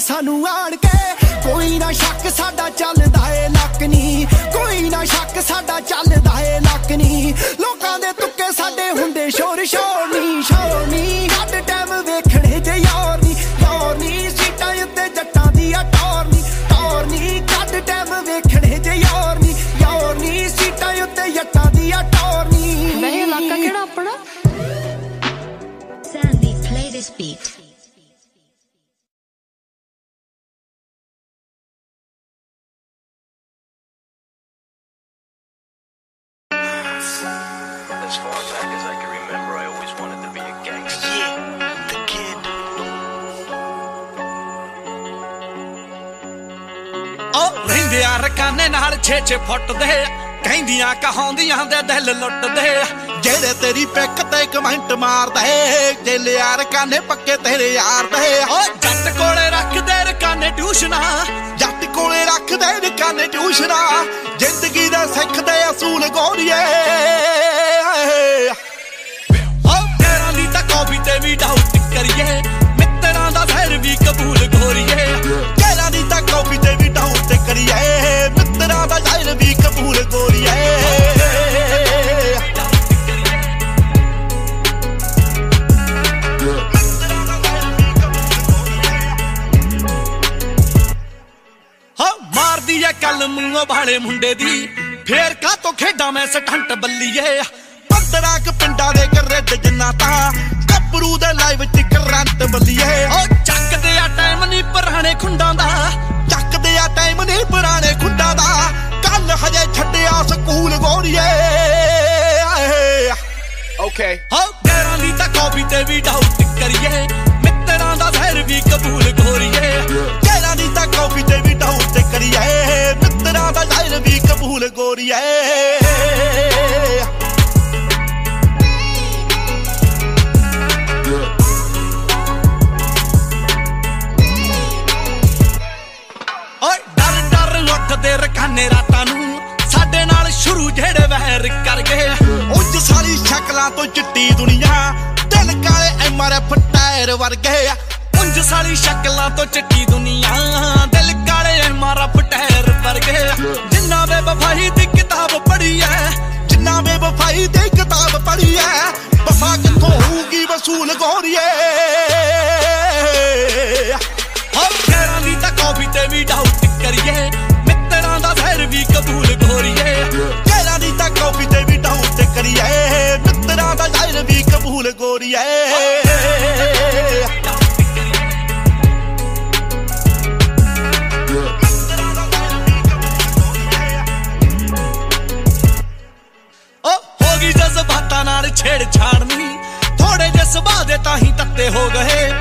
ਸਾਨੂੰ ਆਣ ਕੇ। ਕੋਈ ਨਾ ਸ਼ੱਕ ਸਾਡਾ ਚੱਲਦਾ ਏ, ਲੱਕ ਨਹੀਂ ਕੋਈ ਨਾ ਸ਼ੱਕ ਸਾਡਾ ਚੱਲਦਾ As far back as I can remember, I always wanted to be a gangster. Yeah, the kid. ਉਹ ਰਹਿੰਦੇ ਆ ਰਕਾਨੇ ਨਾਲ 6-6 ਫੁੱਟ ਦੇ ਕਹਿੰਦੀਆਂ ਕਹਾਉਂਦੀਆਂ ਦੇ ਦਿਲ ਲੁੱਟਦੇ ਜਿਹੜੇ ਤੇਰੀ ਪਿੱਕ ਤੇ ਵਾਲੇ ਕਮੈਂਟ ਮਾਰਦੇ ਜੇ ਯਾਰ ਕਾਨੇ ਪੱਕੇ ਤੇਰੇ ਯਾਰ ਦੇ ਓ ਜੱਟ ਕੋਲੇ ਰੱਖਦੇ ਰਕਾਨੇ ਟਿਊਸ਼ਨਾਂ, ਜੱਟ ਕੋਲੇ ਰੱਖਦੇ ਰਕਾਨੇ ਟਿਊਸ਼ਨਾਂ। ਜ਼ਿੰਦਗੀ ਦਾ ਸਿੱਖਦੇ ਅਸੂਲ ਗੋਰੀਏ। ਓ ਤੇਰਾਂ ਦੀ ਤਾਂ ਕਾਪੀ ਤੇ ਵੀ ਡਾਊਟ ਕਰੀਏ, ਮਿੱਤਰਾਂ ਦਾ ਜ਼ਹਿਰ ਵੀ ਕਬੂਲ ਗੋਰੀਏ। ਤੇਰਾਂ ਦੀ ਤਾਂ ਕਾਪੀ ਤੇ ਵੀ ਡਾਊਟ ਕਰੀਏ, ਮਿੱਤਰਾਂ ਦਾ ਜ਼ਹਿਰ ਵੀ ਕਬੂਲ ਗੋਰੀਏ। ਐ ਕੱਲ ਮੂੰਹੋਂ ਭਾਲੇ ਮੁੰਡੇ ਦੀ। ਫੇਰ ਕਾ ਤੋਂ ਖੇਡਾਂ ਮੈਂ ਸਟੰਟ ਬੱਲੀਏ। ਪੰਦਰਾਂ ਕ ਪਿੰਡਾਂ ਦੇ ਗਰੇਡ ਜਿੰਨਾ ਤਾਂ ਕੱਪਰੂ ਦੇ ਲਾਈਵ ਚ ਕਰੰਟ ਬੱਲੀਏ। ਓ ਚੱਕਦੇ ਆ ਟਾਈਮ ਨਹੀਂ ਪੁਰਾਣੇ ਖੁੰਡਾਂ ਦਾ। ਚੱਕਦੇ ਆ ਟਾਈਮ ਨਹੀਂ ਪੁਰਾਣੇ ਖੁੰਡਾਂ ਦਾ। ਕੱਲ ਹਜੇ ਛੱਡਿਆ ਸਕੂਲ ਗੋਰੀਏ। ਓਕੇ ਹਾਂ। ਤੇਰਾਂ ਦੀ ਤਾਂ ਕਾਪੀ ਤੇ ਵੀ ਡਾਊਟ ਕਰੀਏ। ਮਿੱਤਰਾਂ ਦਾ ਜ਼ਹਿਰ ਵੀ ਕਬੂਲ ਗੋਰੀਏ ਤੇਰਾਂ ਦੀ ਤਾਂ ਕਾਪੀ ਤੇ ਵੀ ਡਾਊਟ ਕਰੀਏ। ਮਿੱਤਰਾਂ ਦਾ ਜ਼ਹਿਰ ਵੀ ਕਬੂਲ ਗੋਰੀਏ। ਓਏ ਡਰ ਡਰ ਉੱਠਦੇ ਰਖਾਨੇ ਰਾਤਾਂ ਨੂੰ। ਸਾਡੇ ਨਾਲ ਸ਼ੁਰੂ ਜਿਹੜੇ ਵਹਿਰ ਕਰ ਗਏ ਉੱਜ ਸਾਰੀ ਸ਼ਕਲਾਂ ਤੋਂ ਚਿੱਟੀ ਦੁਨੀਆ। ਦਿਲ ਕਾਲੇ ਐਮਆਰਐਫ ਟਾਇਰ ਵਰਗੇ। ਉਂਝ ਸਾਰੀ ਸ਼ਕਲਾਂ ਤੋਂ ਚਿੱਟੀ ਦੁਨੀਆ। ਦਿਲ ਕਾਲੇ ਐਮਆਰਐਫ ਟਾਇਰ ਵਰਗੇ। ਜਿੰਨਾ ਬੇਵਫਾਈ ਦੀ ਕਿਤਾਬ ਪੜ੍ਹੀ ਐ ਜਿੰਨਾ ਬੇਵਫਾਈ ਦੀ ਕਿਤਾਬ ਪੜ੍ਹੀ ਐ ਵਫਾ ਕਿੱਥੋਂ ਹੋਊਗੀ ਵਸੂਲ ਗੋਰੀਏ? ਹਾਂ ਤੇਰਾਂ ਦੀ ਤਾਂ ਕਾਪੀ ਤੇ ਵੀ ਡਾਊਟ ਕਰੀਏ। ਮਿੱਤਰਾਂ ਦਾ ਜ਼ਹਿਰ ਵੀ ਕਬੂਲ ਗੋਰੀਏ। ਤੇਰਾਂ ਦੀ ਤਾਂ ਕਾਪੀ ਤੇ ਵੀ ਡਾਊਟ ਕਰੀਏ। ਮਿੱਤਰਾਂ ਦਾ ਜ਼ਹਿਰ ਵੀ ਕਬੂਲ ਗੋਰੀਏ। ਜਜ਼ਬਾਤਾਂ ਨਾਲ ਛੇੜ ਛਾੜਨੀ ਥੋੜੇ ਜਿਹੇ ਸੁਭਾਅ ਦੇ ਤਾਂ ਹੀ ਤੱਤੇ ਹੋ ਗਏ।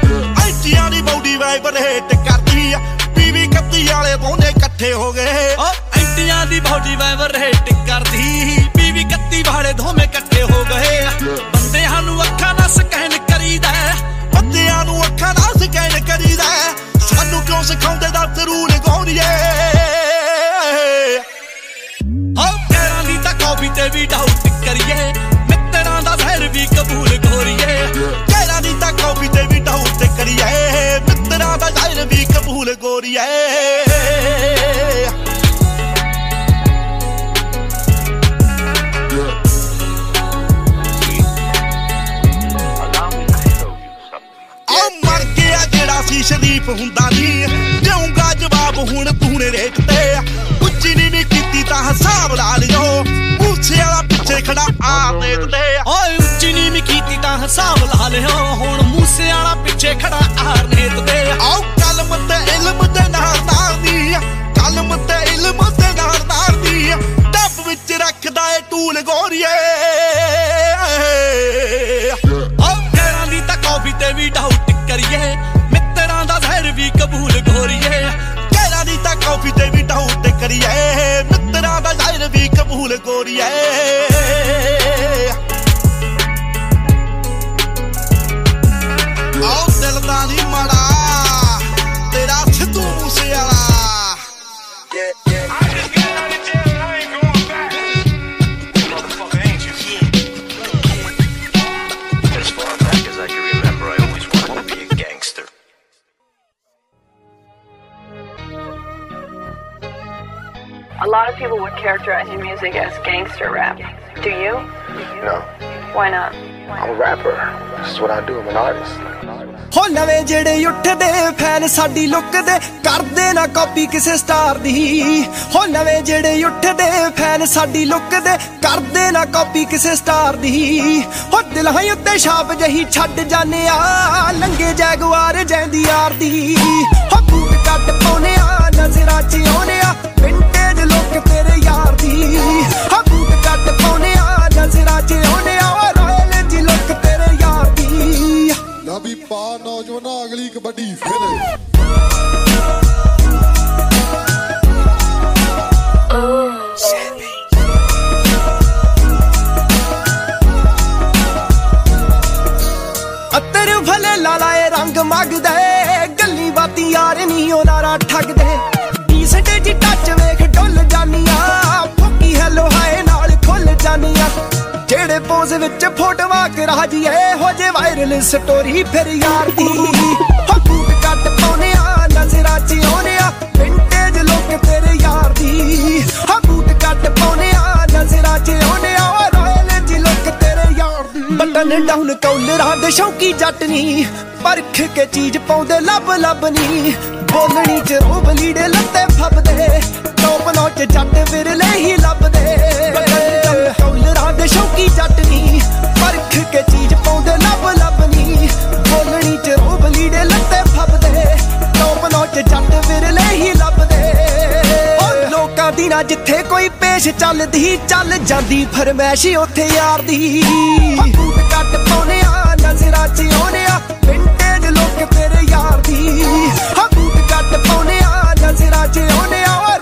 ਐਂਟੀਆਂ ਦੀ ਬੌਡੀ ਵਾਈਬਰੇਟ ਕਰਦੀ ਆ। ਪੀਵੀ ਕੱਤੀ ਵਾਲੇ ਦੋਨੇ ਇਕੱਠੇ ਹੋ ਗਏ। ਓ ਐਂਟੀਆਂ ਦੀ ਬੌਡੀ ਵਾਈਬਰੇਟ ਕਰਦੀ। ਪੀਵੀ ਕੱਤੀ ਵਾਲੇ ਦੋਵੇਂ ਇਕੱਠੇ ਹੋ ਗਏ। ਬੰਦਿਆਂ ਨੂੰ ਅੱਖਾਂ ਨਾਲ ਸਕੈਨ ਕਰੀਦਾ ਬੰਦਿਆਂ ਨੂੰ ਅੱਖਾਂ ਨਾਲ ਸਕੈਨ ਕਰੀਦਾ ਸਾਨੂੰ ਕਿਉਂ ਸਿਖਾਉਂਦੇ ਦਾ ਜ਼ਰੂਰ ਗੋਰੀਏ ਹੋ ਤੇਰਾਂ ਦੀ ਤਾਂ ਕਾਪੀ ਤੇ ਵੀ doubt Why not? I'm a rapper. This is what I do. I'm an artist. ਹੋ ਨਵੇਂ ਜਿਹੜੇ ਉੱਠਦੇ ਫੈਨ ਸਾਡੀ ਲੁੱਕ ਦੇ ਕਰਦੇ ਨਾ ਕਾਪੀ ਕਿਸੇ ਸਟਾਰ ਦੀ ਹੋ ਨਵੇਂ ਜਿਹੜੇ ਉੱਠਦੇ ਫੈਨ ਸਾਡੀ ਲੁੱਕ ਦੇ ਕਰਦੇ ਨਾ ਕਾਪੀ ਕਿਸੇ ਸਟਾਰ ਦੀ ਹੋ ਦਿਲਾਂ ਉੱਤੇ ਛਾਪ ਜਹੀ ਛੱਡ ਜਾਣੇ ਆ ਲੰਗੇ ਜੈਗਵਾਰ ਜੈਂਦੀ ਯਾਰ ਦੀ ਹੋ ਬੂਟ ਕੱਟ ਪਾਉਨੇ ਆ ਨਜ਼ਰਾਂ ਚ ਆਉਨੇ ਆ ਵਿੰਟੇਜ ਲੁੱਕ ਤੇਰੇ ਨੌਜਵਾਨਾਂ ਅਗਲੀ ਕਬੱਡੀ ਫਿਰ ਅੱਤਰ ਭਲੇ ਲਾਲਾਏ ਰੰਗ ਮੰਗਦੇ, ਗੱਲੀ ਬਾਤੀ ਯਾਰ ਨਹੀਂ ਉਹ ਨਾਰਾ ਠੱਗਦੇ। ਡੀਸੈਂਟ ਜੀ ਟੱਚ ਵੇਖ ਡੁੱਲ ਜਾਨੀਆਂ ਫੁੱਕੀ ਹੈਲੋ ਹਾਏ ਨਾਲ ਖੁੱਲ ਜਾਨੀਆਂ ਜਿਹੜੇ ਪੋਜ਼ ਵਿੱਚ ਫੋਟੋਆਂ ਕਰਾ ਜੀ ਇਹੋ ਜੇ ਵਾਇਰਲ ਸਟੋਰੀ ਫਿਰ ਯਾਰ ਦੀ। ਨਜ਼ਰਾਂ 'ਚ ਆਉਨਿਆ ਵਿੰਟੇਜ ਲੋਕ ਤੇਰੇ ਯਾਰ ਦੀ। ਹੋ ਬੂਟ ਕੱਟ ਪਾਉਨਿਆ ਨਜ਼ਰਾਂ 'ਚ ਆਉਨਿਆ ਓ ਰਾਇਲ ਜੀ ਲੋਕ ਤੇਰੇ ਯਾਰ ਦੀ। ਬਟਨ ਡਾਊਨ ਕੌਲਰਾਂ ਦੇ ਸ਼ੌਕੀ ਜੱਟ ਨੀ। ਪਰਖ ਕੇ ਚੀਜ਼ ਪਾਉਂਦੇ, ਲੱਭ ਲੱਭ ਨੀ। ਬੋਲਣੀ ਚ ਰੋਬ ਲੀੜੇ ਲੱਤੇ ਫੱਬਦੇ। ਟੋਪ ਨੋਚ ਜੱਟ ਵਿਰਲੇ ਹੀ ਲੱਭਦੇ। ਕੌਲਰਾਂ ਦੇ ਸ਼ੌਕੀ ਜੱਟ ਨੀ। ਪਰਖ ਕੇ ਚੀਜ਼ ਲੋਕਾਂ ਦੀ ਨਾ ਜਿੱਥੇ ਕੋਈ ਪੇਸ਼ ਚੱਲਦੀ, ਚੱਲ ਜਾਂਦੀ ਫਰਮੈਸ਼ ਉੱਥੇ ਯਾਰ ਦੀ ਬੂਟ ਕੱਟ ਪਾਉਨਿਆ ਨਜ਼ਰਾਂ 'ਚ ਆਉਨਿਆ ਵਿੰਟੇਜ ਲੋਕ ਤੇਰੇ ਯਾਰ ਦੀ ਹਾਂ ਬੂਟ ਕੱਟ ਪਾਉਨਿਆ ਨਜ਼ਰਾਂ 'ਚ ਆਉਨਿਆ ਓ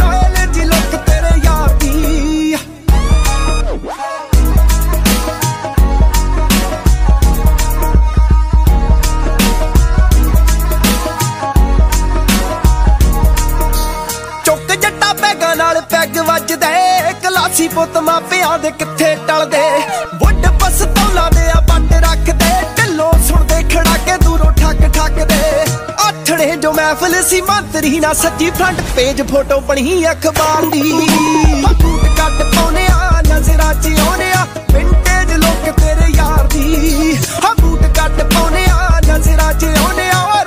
ਵੱਜਦੇ ਕਲਾਸੀ ਪੁੱਤ ਮਾਪਿਆਂ ਦੇ ਕਿੱਥੇ ਟਲਦੇ? ਵੱਡ ਪਸਤੌਲਾਂ ਦੇ ਆ ਬੱਟ ਰੱਖਦੇ। ਢਿੱਲੋਂ ਸੁਣਦੇ ਖੜਾ ਕੇ ਦੂਰੋਂ ਠੱਕ ਠੱਕਦੇ ਆਥਣੇ ਜੋ ਮਹਿਫਲ ਸੀ ਮੰਤਰੀ ਨਾ ਸੱਜੀ ਫਰੰਟ ਪੇਜ ਫੋਟੋ ਬਣੀ ਅਖਬਾਰ ਦੀ। ਬੂਟ ਕੱਟ ਪਾਉਨਿਆ ਨਜ਼ਰਾਂ 'ਚ ਆਉਨਿਆ ਵਿੰਟੇਜ ਲੋਕ ਤੇਰੇ ਯਾਰ ਦੀ। ਹਾਂ ਬੂਟ ਕੱਟ ਪਾਉਨਿਆ ਨਜ਼ਰਾਂ 'ਚ ਆਉਨਿਆ ਓ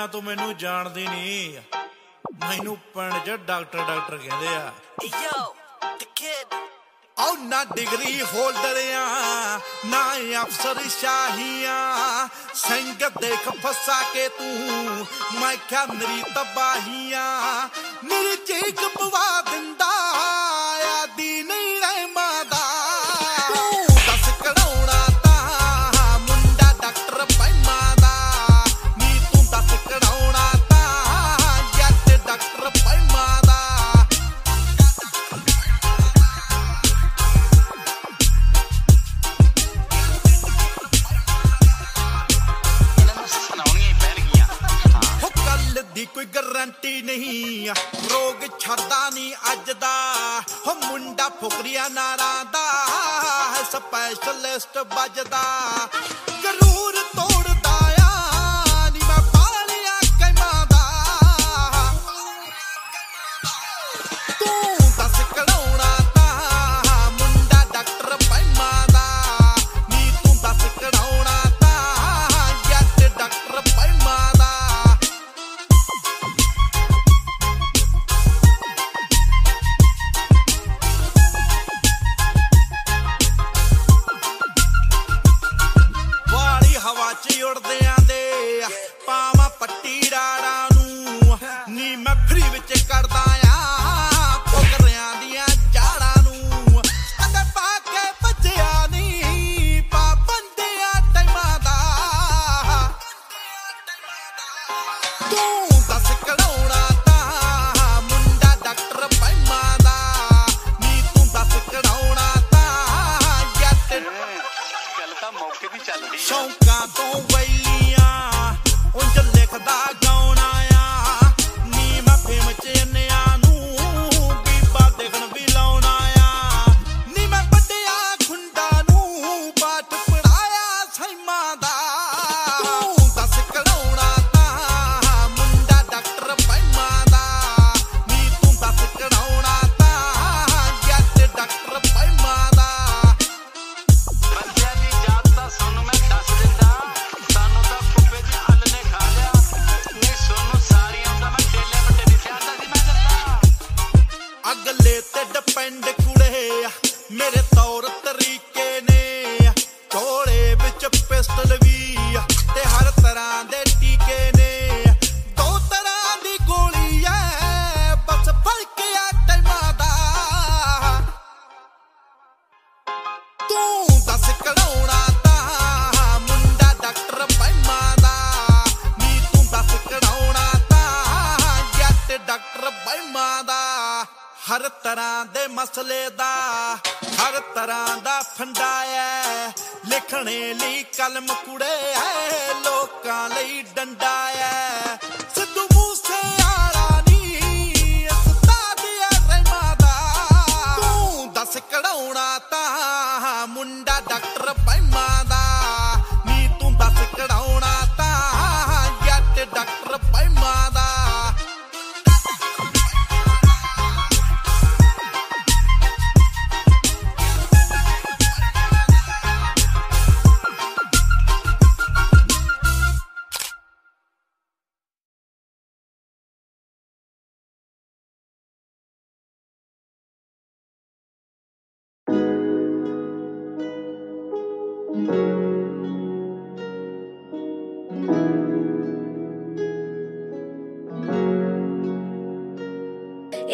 ਸੁਣਿਆ ਤੂੰ ਮੈਨੂੰ ਜਾਣਦੀ ਨਹੀਂ ਮੈਨੂੰ ਪਿੰਡ 'ਚ ਡਾਕਟਰ ਡਾਕਟਰ ਕਹਿੰਦੇ ਆ। ਯੋ ਦ ਕਿਡ ਆਉ ਨਾ ਡਿਗਰੀ ਹੋਲਡਰ ਆ ਨਾ ਅਫਸਰ ਸ਼ਾਹੀਆਂ। ਸਿੰਘ ਦੇਖ ਫਸਾ ਕੇ ਤੂੰ ਮੈਂ ਕਿਹਾ ਮੇਰੀ ਤਬਾਹੀਆਂ। ਮੇਰੀ ਚੀਕ ਪਵਾ ਦਿੰਦਾ ਕੋਈ ਗਾਰੰਟੀ ਨਹੀਂ ਰੋਗ ਛੱਡਦਾ ਨਹੀਂ ਅੱਜ ਦਾ। ਹੋ ਮੁੰਡਾ ਫੁਕਰੀਆ ਨਾਰਾਂ ਦਾ। ਹੈ ਸਪੈਸ਼ਲਿਸਟ ਵੱਜਦਾ।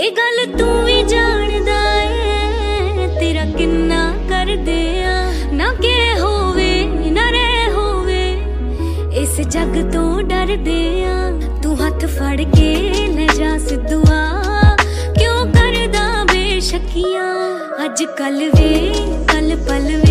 ਇਹ ਗੱਲ ਤੂੰ ਵੀ ਜਾਣਦਾ ਏ। ਤੇਰਾ ਕਿੰਨਾ ਕਰਦੇ ਆ। ਨਾ ਕਿ ਹੋਵੇ, ਨਾ ਰਹਿ ਹੋਵੇ। ਇਸ ਜੱਗ ਤੋਂ ਡਰਦੇ ਆ। ਤੂੰ ਹੱਥ ਫੜ ਕੇ ਲੈ ਜਾ ਸਿੱਧੂਆ। ਕਿਉਂ ਕਰਦਾ ਬੇਸ਼ੱਕੀਆਂ? ਅੱਜ ਕੱਲ ਵੇ ਕੱਲ ਪਲ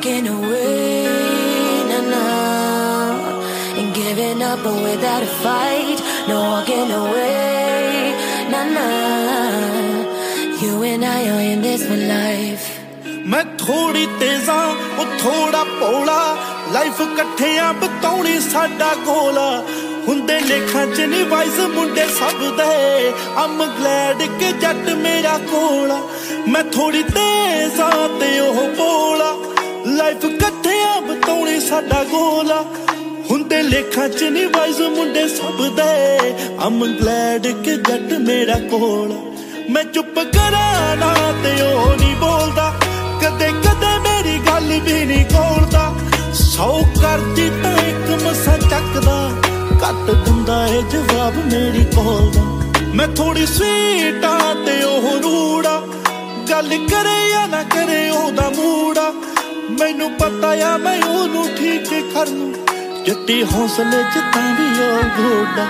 walking away, nah, nah. And giving up but without a fight. No walking away, nah, nah. You and I are in this for life. ਮੈਂ ਥੋੜੀ ਤੇਜ਼ਾਂ ਉਹ ਥੋੜਾ ਭੋਲਾ ਲਾਈਫ ਇਕੱਠਿਆਂ ਬਤਾਉਣੀ ਸਾਡਾ ਗੋਲਾ ਹੁੰਦੇ ਲੇਖਾਂ ਚ ਨਹੀਂ ਵਾਈਸ ਮੁੰਡੇ ਸਭ ਦੇ ਅਮ ਗਲੈਡ ਕਿ ਜੱਟ ਮੇਰਾ ਕੋਲਾ ਮੈਂ ਥੋੜੀ ਤੇਜ਼ਾਂ ਤੇ ਉਹ ਭੋਲਾ ਲਾਈਫ ਇਕੱਠਿਆਂ ਬਤਾਉਣੀ ਸਾਡਾ ਗੋਲਾ ਹੁੰਦੇ ਲੇਖਾਂ ਚ ਨਹੀਂ ਵਾਈਸ ਮੁੰਡੇ ਸਭ ਦੇ। ਅਮ ਗਲੈਡ ਕਿ ਜੱਟ ਮੇਰਾ ਕੋਲਾ ਮੈਂ ਚੁੱਪ ਕਰਾਂ ਨਾ ਤੇ ਉਹ ਨਹੀਂ ਬੋਲਦਾ। ਕਦੇ ਕਦੇ ਮੇਰੀ ਗੱਲ ਵੀ ਨਹੀਂ ਕੋਲਦਾ ਸੌ ਕਰਦੀ ਤਾਂ ਇੱਕ ਮਸਾ ਚੱਕਦਾ। ਕੱਟ ਦਿੰਦਾ ਏ ਜਵਾਬ ਮੇਰੀ ਕੋਲ ਦਾ। ਮੈਂ ਥੋੜੀ ਸਵੀਟਾ ਤੇ ਉਹ ਰੂੜਾ। ਗੱਲ ਕਰੇ ਜਾਂ ਨਾ ਕਰੇ ਉਹਦਾ ਮੂੜਾ। ਮੈਨੂੰ ਪਤਾ ਆ ਮੈਂ ਉਹਨੂੰ ਠੀਕ ਕਰ ਲੂੰ ਜੱਟੀ ਹੌਸਲੇ ਚ ਤਾਂ ਵੀ ਉਹ ਘੋੜਾ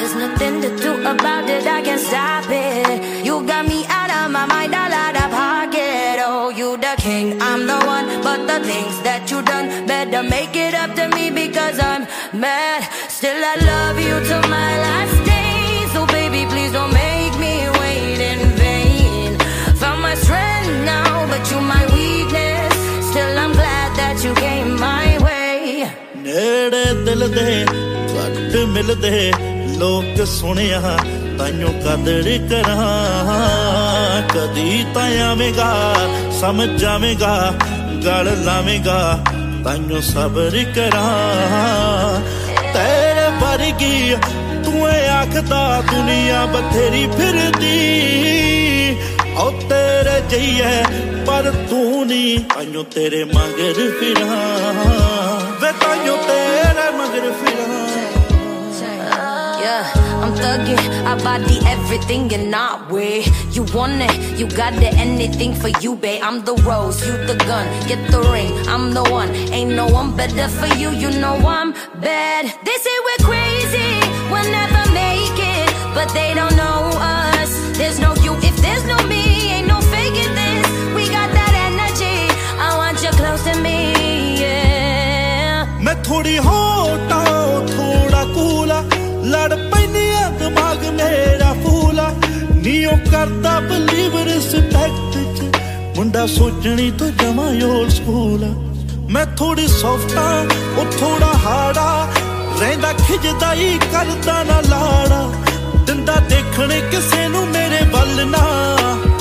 There's nothing to do about it, I can't stop it. You got me out of my mind, all out of pocket. Oh, you the king, I'm the one. But the things that you done, better make it up to me because I'm mad. Still, I love you till my last ਜਿਹੜੇ ਦਿਲ ਦੇ ਘੱਟ ਮਿਲਦੇ। ਲੋਕ ਸੁਣਿਆ ਤਾਈਓ ਕਦਰ ਕਰਾਂ। ਕਦੀ ਤਾਂ ਆਵੇਂਗਾ ਸਮਝ ਜਾਵੇਂਗਾ ਗਲ ਲਾਵੇਂਗਾ, ਤਾਈਓ ਸਬਰ ਕਰਾਂ। ਤੇਰੇ ਵਰਗੀ ਤੂੰ ਏ ਆਖਦਾ, ਦੁਨੀਆ ਬਥੇਰੀ ਫਿਰਦੀ। ਓ ਤੇਰੇ ਜਈਏ, ਪਰ ਤੂੰ ਨਹੀਂ ਤਾਈਓ ਤੇਰੇ ਮਗਰ ਫਿਰਾਂ। Yeah, I'm thugging. I body everything you're not with. You want it, you got it, anything for you, babe. I'm the rose, you the gun. Get the ring, I'm the one. Ain't no one better for you, you know I'm bad. They say we're crazy, we'll never make it, but they don't know. ਥੋੜੀ ਹੋਟਾ ਥੋੜਾ ਕੂਲਾ। ਲੜ penny ਆ ਦਿਮਾਗ ਮੇਰਾ ਫੂਲਾ। ਨੀ ਉਹ ਕਰਦਾ believe respect ਚ। ਮੁੰਡਾ ਸੋਚਣੀ ਤੋਂ ਜਮਾ ਓਲਡ ਸਕੂਲ ਆ। ਮੈਂ ਥੋੜੀ ਸੌਫਟਾ ਉਹ ਥੋੜਾ ਹਾੜਾ ਰਹਿੰਦਾ ਖਿਜਦਾ ਹੀ ਕਰਦਾ ਨਾ ਲਾੜਾ। ਦਿੰਦਾ ਦੇਖਣ ਕਿਸੇ ਨੂੰ ਮੇਰੇ ਵੱਲ ਨਾ।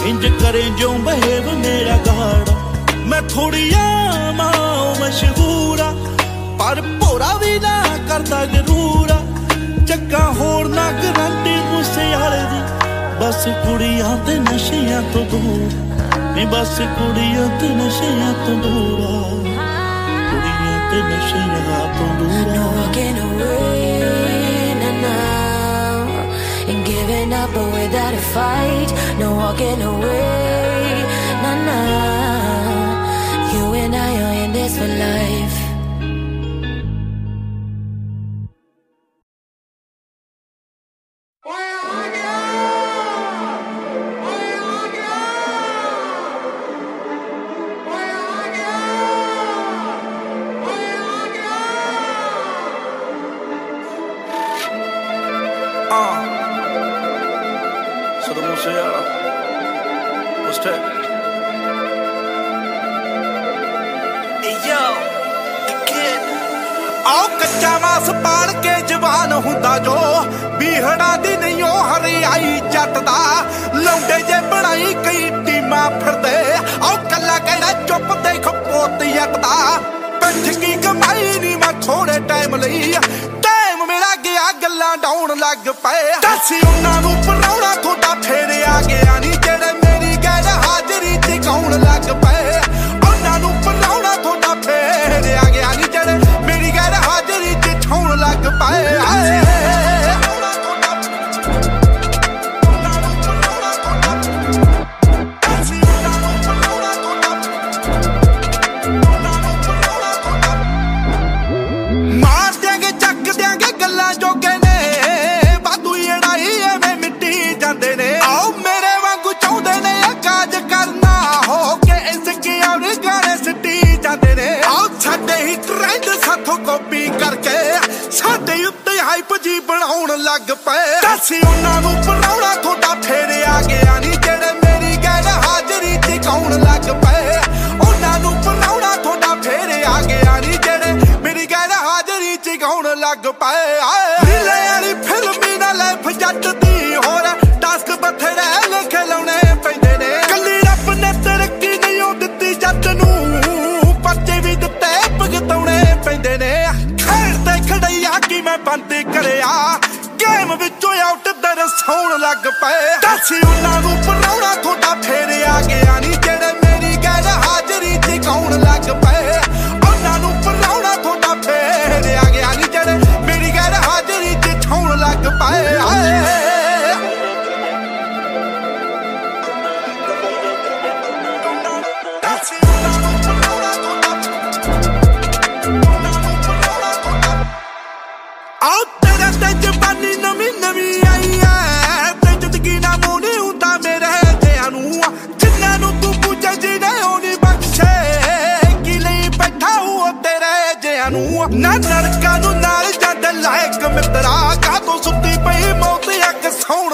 ਇੰਜ ਕਰੇ ਜਿਉਂ ਬਹਿਬ ਮੇਰਾ ਗਾੜਾ। ਮੈਂ ਥੋੜੀ ਆ ਮਾਂ ਮਸ਼ਹੂਰ ਆ ਪਰ ਭੋਰਾ ਵੀ ਨਾ ਕਰਦਾ ਗਰੂਰ ਆ ਚੱਕਾ ਹੋਰ ਨਾ ਗਰੰਟੀ ਗੁੱਸੇ ਵਾਲੇ ਦੀ ਬਸ ਕੁੜੀਆਂ ਤੇ ਨਸ਼ਿਆਂ ਤੋਂ ਦੂਰ ਨਹੀਂ ਬਸ ਕੁੜੀਆਂ ਤੇ ਨਸ਼ਿਆਂ ਤੋਂ ਦੂਰ ਆ ਕੁੜੀਆਂ ਤੇ ਨਸ਼ਿਆਂ ਤੋਂ ਦੂਰ ਆ walking away, nah, nah. And giving up but without a fight. No walking away, nah, nah. You and I are in this for life. ਹੁੰਦਾ ਜੋ ਬੀਹੜਾ ਦੀ ਨਹੀਂ ਉਹ ਹਰਿਆਈ ਜੱਟ ਦਾ ਲੌਂਡੇ ਜੇ ਬਣਾਈ ਕਈ ਟੀਮਾਂ ਫਿਰਦੇ। ਆਓ ਕੱਲਾ ਕਿਹੜਾ ਚੁੱਪ ਦੇਖ ਪੋਤ ਜੱਟ ਦਾ ਪਿੱਠ ਕੀ ਕਮਾਈ ਨਹੀਂ ਮੈਂ ਥੋੜੇ ਟਾਈਮ ਲਈ। ਟਾਈਮ ਮੇਰਾ ਗਿਆ ਗੱਲਾਂ ਡਾਉਣ ਲੱਗ ਪਏ। ਦੱਸੀ ਉਹਨਾਂ ਨੂੰ ਪਰਾਉਣਾ ਤੁਹਾਡਾ ਫੇਰ ਆ ਗਿਆ ਨਹੀਂ ਜਿਹੜੇ ਮੇਰੀ ਗੈਰ ਹਾਜ਼ਰੀ ਤੇ ਕੌਣ ਲੱਗ ਪਏ। ਠਾਉਣ ਲੱਗ ਬਣਾਉਣ ਲੱਗ ਪਏ। ਦੱਸੀ। ਉਹਨਾਂ ਨੂੰ ਬਣਾਉਣਾ ਤੁਹਾਡਾ ਫੇਰ ਆ ਗਿਆ ਨਹੀਂ ਜਿਹੜੇ ਮੇਰੀ ਗੈਰ ਹਾਜ਼ਰੀ ਤੇ ਕੌਣ ਲੱਗ ਪਏ। ਉਹਨਾਂ ਨੂੰ ਬਣਾਉਣਾ ਤੁਹਾਡਾ ਫੇਰ ਆ ਗਿਆ ਨਹੀਂ ਜਿਹੜੇ ਮੇਰੀ ਗੈਰ ਹਾਜ਼ਰੀ ਚ ਗਾਉਣ ਲੱਗ ਪਏ। ਮੈਂ ਬੰਦ ਕਰਿਆ। ਗੇਮ ਵਿੱਚੋਂ ਆਊਟ ਦਰਸਾਉਣ ਲੱਗ ਪਏ। ਦੱਸੀ ਉਹਨਾਂ ਨੂੰ ਪਰਾਉਣਾ ਤੁਹਾਡਾ ਫੇਰ ਆ ਗਿਆ ਨਹੀਂ ਜਿਹੜੇ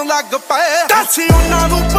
ਲੱਗ ਪਏ। ਦੱਸੀ ਉਹਨਾਂ ਨੂੰ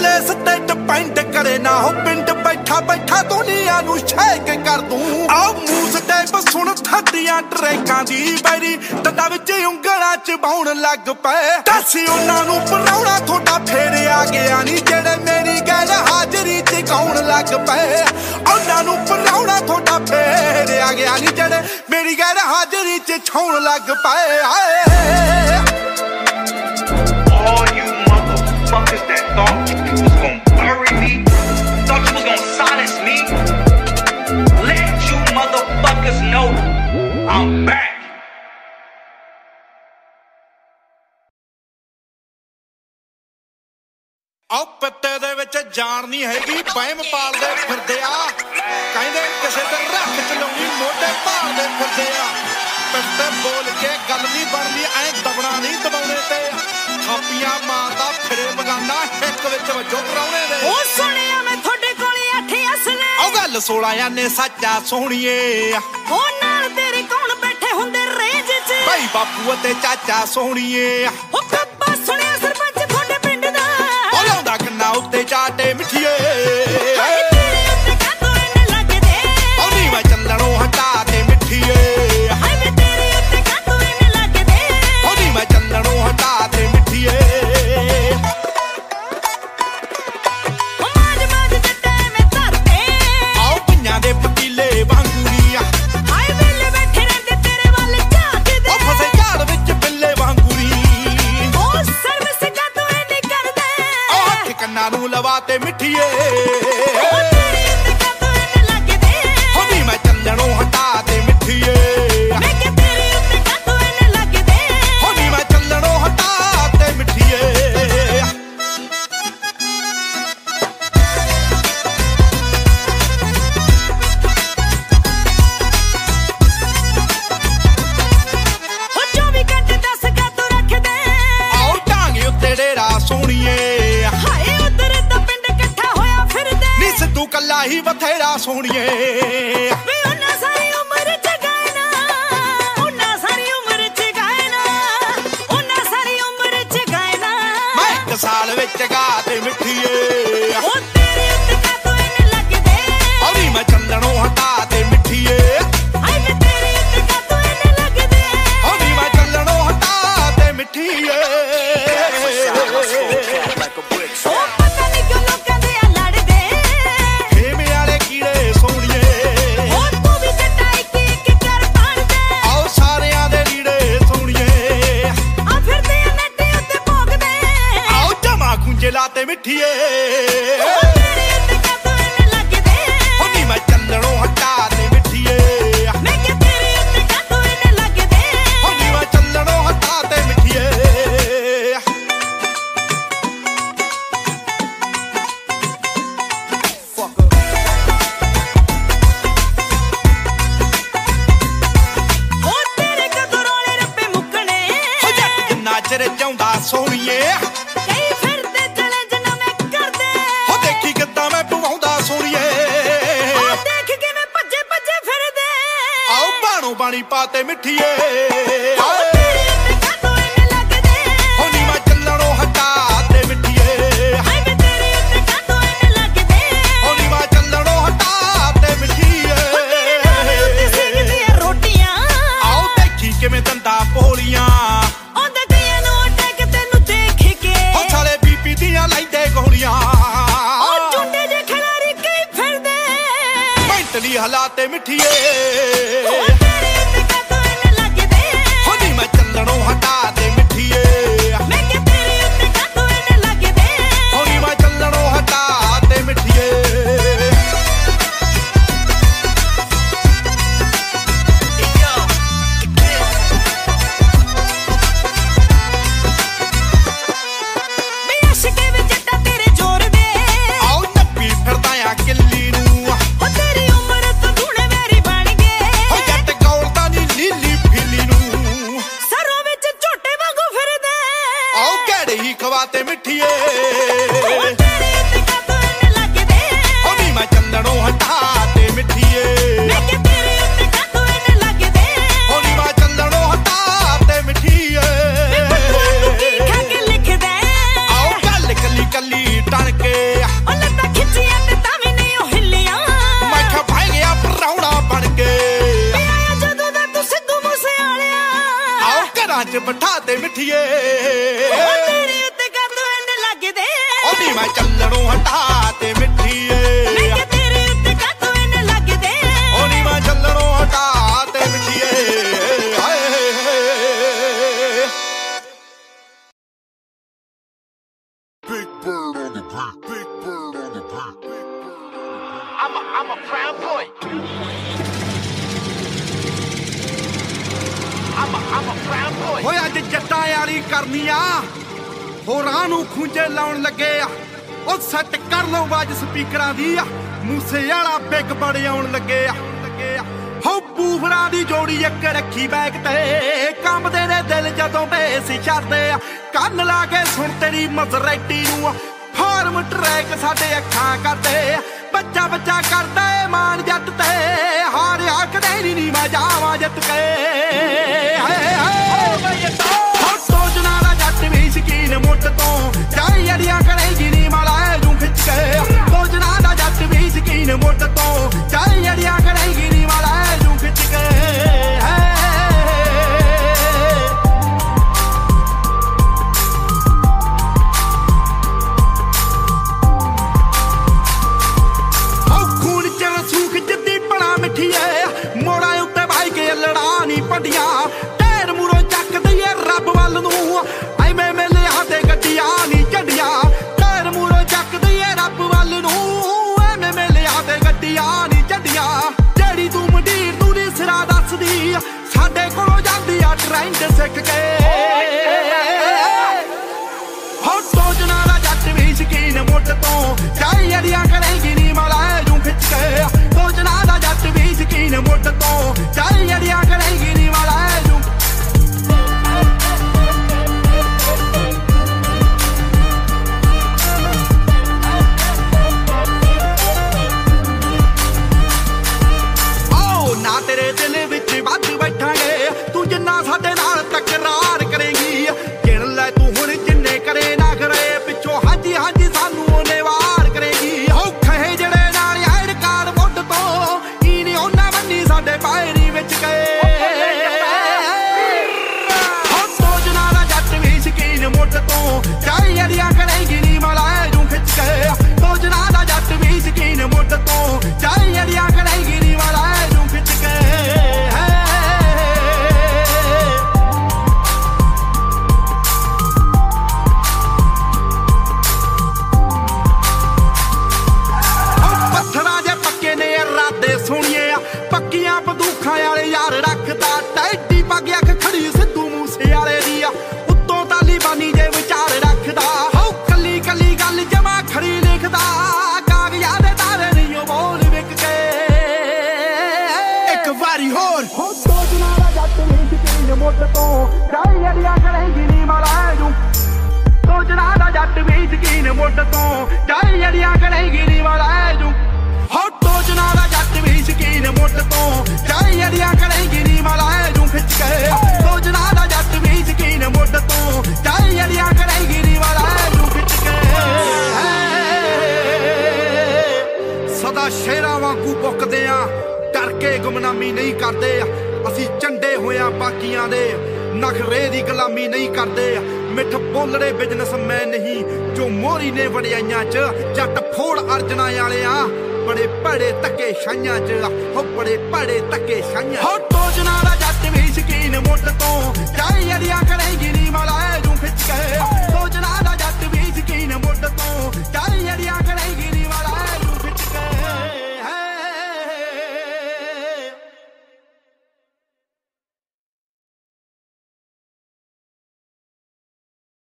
ਲੈਸ ਤੇ ਡਿਪੈਂਡ ਕਰੇ ਨਾ ਹੋ ਪਿੰਡ ਬੈਠਾ ਬੈਠਾ ਦੁਨੀਆ ਨੂੰ ਸ਼ੇਕ ਕਰ ਦੂੰ। ਆ ਮੂਸ ਟੈਪ ਸੁਣ ਥੱਡੀਆਂ ਟਰੈਕਾਂ ਦੀ ਬੈਰੀ ਟੱਡਾ ਵਿੱਚ ਉਂਗਲਾਂ ਚ ਬਾਉਣ ਲੱਗ ਪਏ। ਦੱਸ ਉਹਨਾਂ ਨੂੰ ਪਰਾਉਣਾ ਥੋੜਾ ਫੇਰ ਆ ਗਿਆ ਨਹੀਂ ਜਿਹੜੇ ਮੇਰੀ ਗੱਲ ਹਾਜ਼ਰੀ ਚ ਗਾਉਣ ਲੱਗ ਪਏ। ਉਹਨਾਂ ਨੂੰ ਪਰਾਉਣਾ ਥੋੜਾ ਫੇਰ ਆ ਗਿਆ ਨਹੀਂ ਜਿਹੜੇ ਮੇਰੀ ਗੱਲ ਹਾਜ਼ਰੀ ਚ ਛਾਉਣ ਲੱਗ ਪਏ। ਆਏ all you motherfuckers that thought I'm back. ਆਹ ਪੱਤੇ ਦੇ ਵਿੱਚ ਜਾਨ ਨਹੀਂ ਹੈਗੀ ਵਹਿਮ ਪਾਲਦੇ ਫਿਰਦੇ ਆ। ਕਹਿੰਦੇ ਕਿਸੇ ਤੇ ਰੱਖ ਚਲਾਉਣੀ ਮੋਢੇ ਭਾਲਦੇ ਫਿਰਦੇ ਆ। ਪਿੱਤੇ ਬੋਲ ਕੇ ਗੱਲ ਨਹੀਂ ਬਣਦੀ ਐ ਦਬਣਾ ਨਹੀਂ ਦਬਾਉਣੇ ਤੇ ਥਾਪੀਆਂ ਮਾਰਦਾ ਫਿਰੇ ਬਗਾਨਾ ਇੱਕ ਵਿੱਚ ਵਜੋ ਕਰਾਉਣੇ ਦੇ। ਉਹ ਸੁਣਿਆ ਮੈਂ ਤੁਹਾਡੇ ਕੋਲੇ ਅੱਠ ਅਸਲੇ ਉਹ ਗੱਲ 16 ਆਨੇ ਸੱਚਾ ਸੋਹਣੀਏ। ਉਹ ਨਾਲ ਤੇਰੇ ਕੋਲ ਭਾਈ ਬਾਪੂ ਅਤੇ ਚਾਚਾ ਸੋਹਣੀਏ। ਹੋ ਕੱਪਾ ਸੁਣਿਆ ਸਰਪੰਚ ਤੁਹਾਡੇ ਪਿੰਡ ਦਾ। ਉਹ ਲਾਉਂਦਾ ਕੰਨਾ ਉੱਤੇ ਚਾਟੇ ਮਿੱਠੀਏ। ਹਲਾ ਤੇ ਮਿੱਠੀਏ।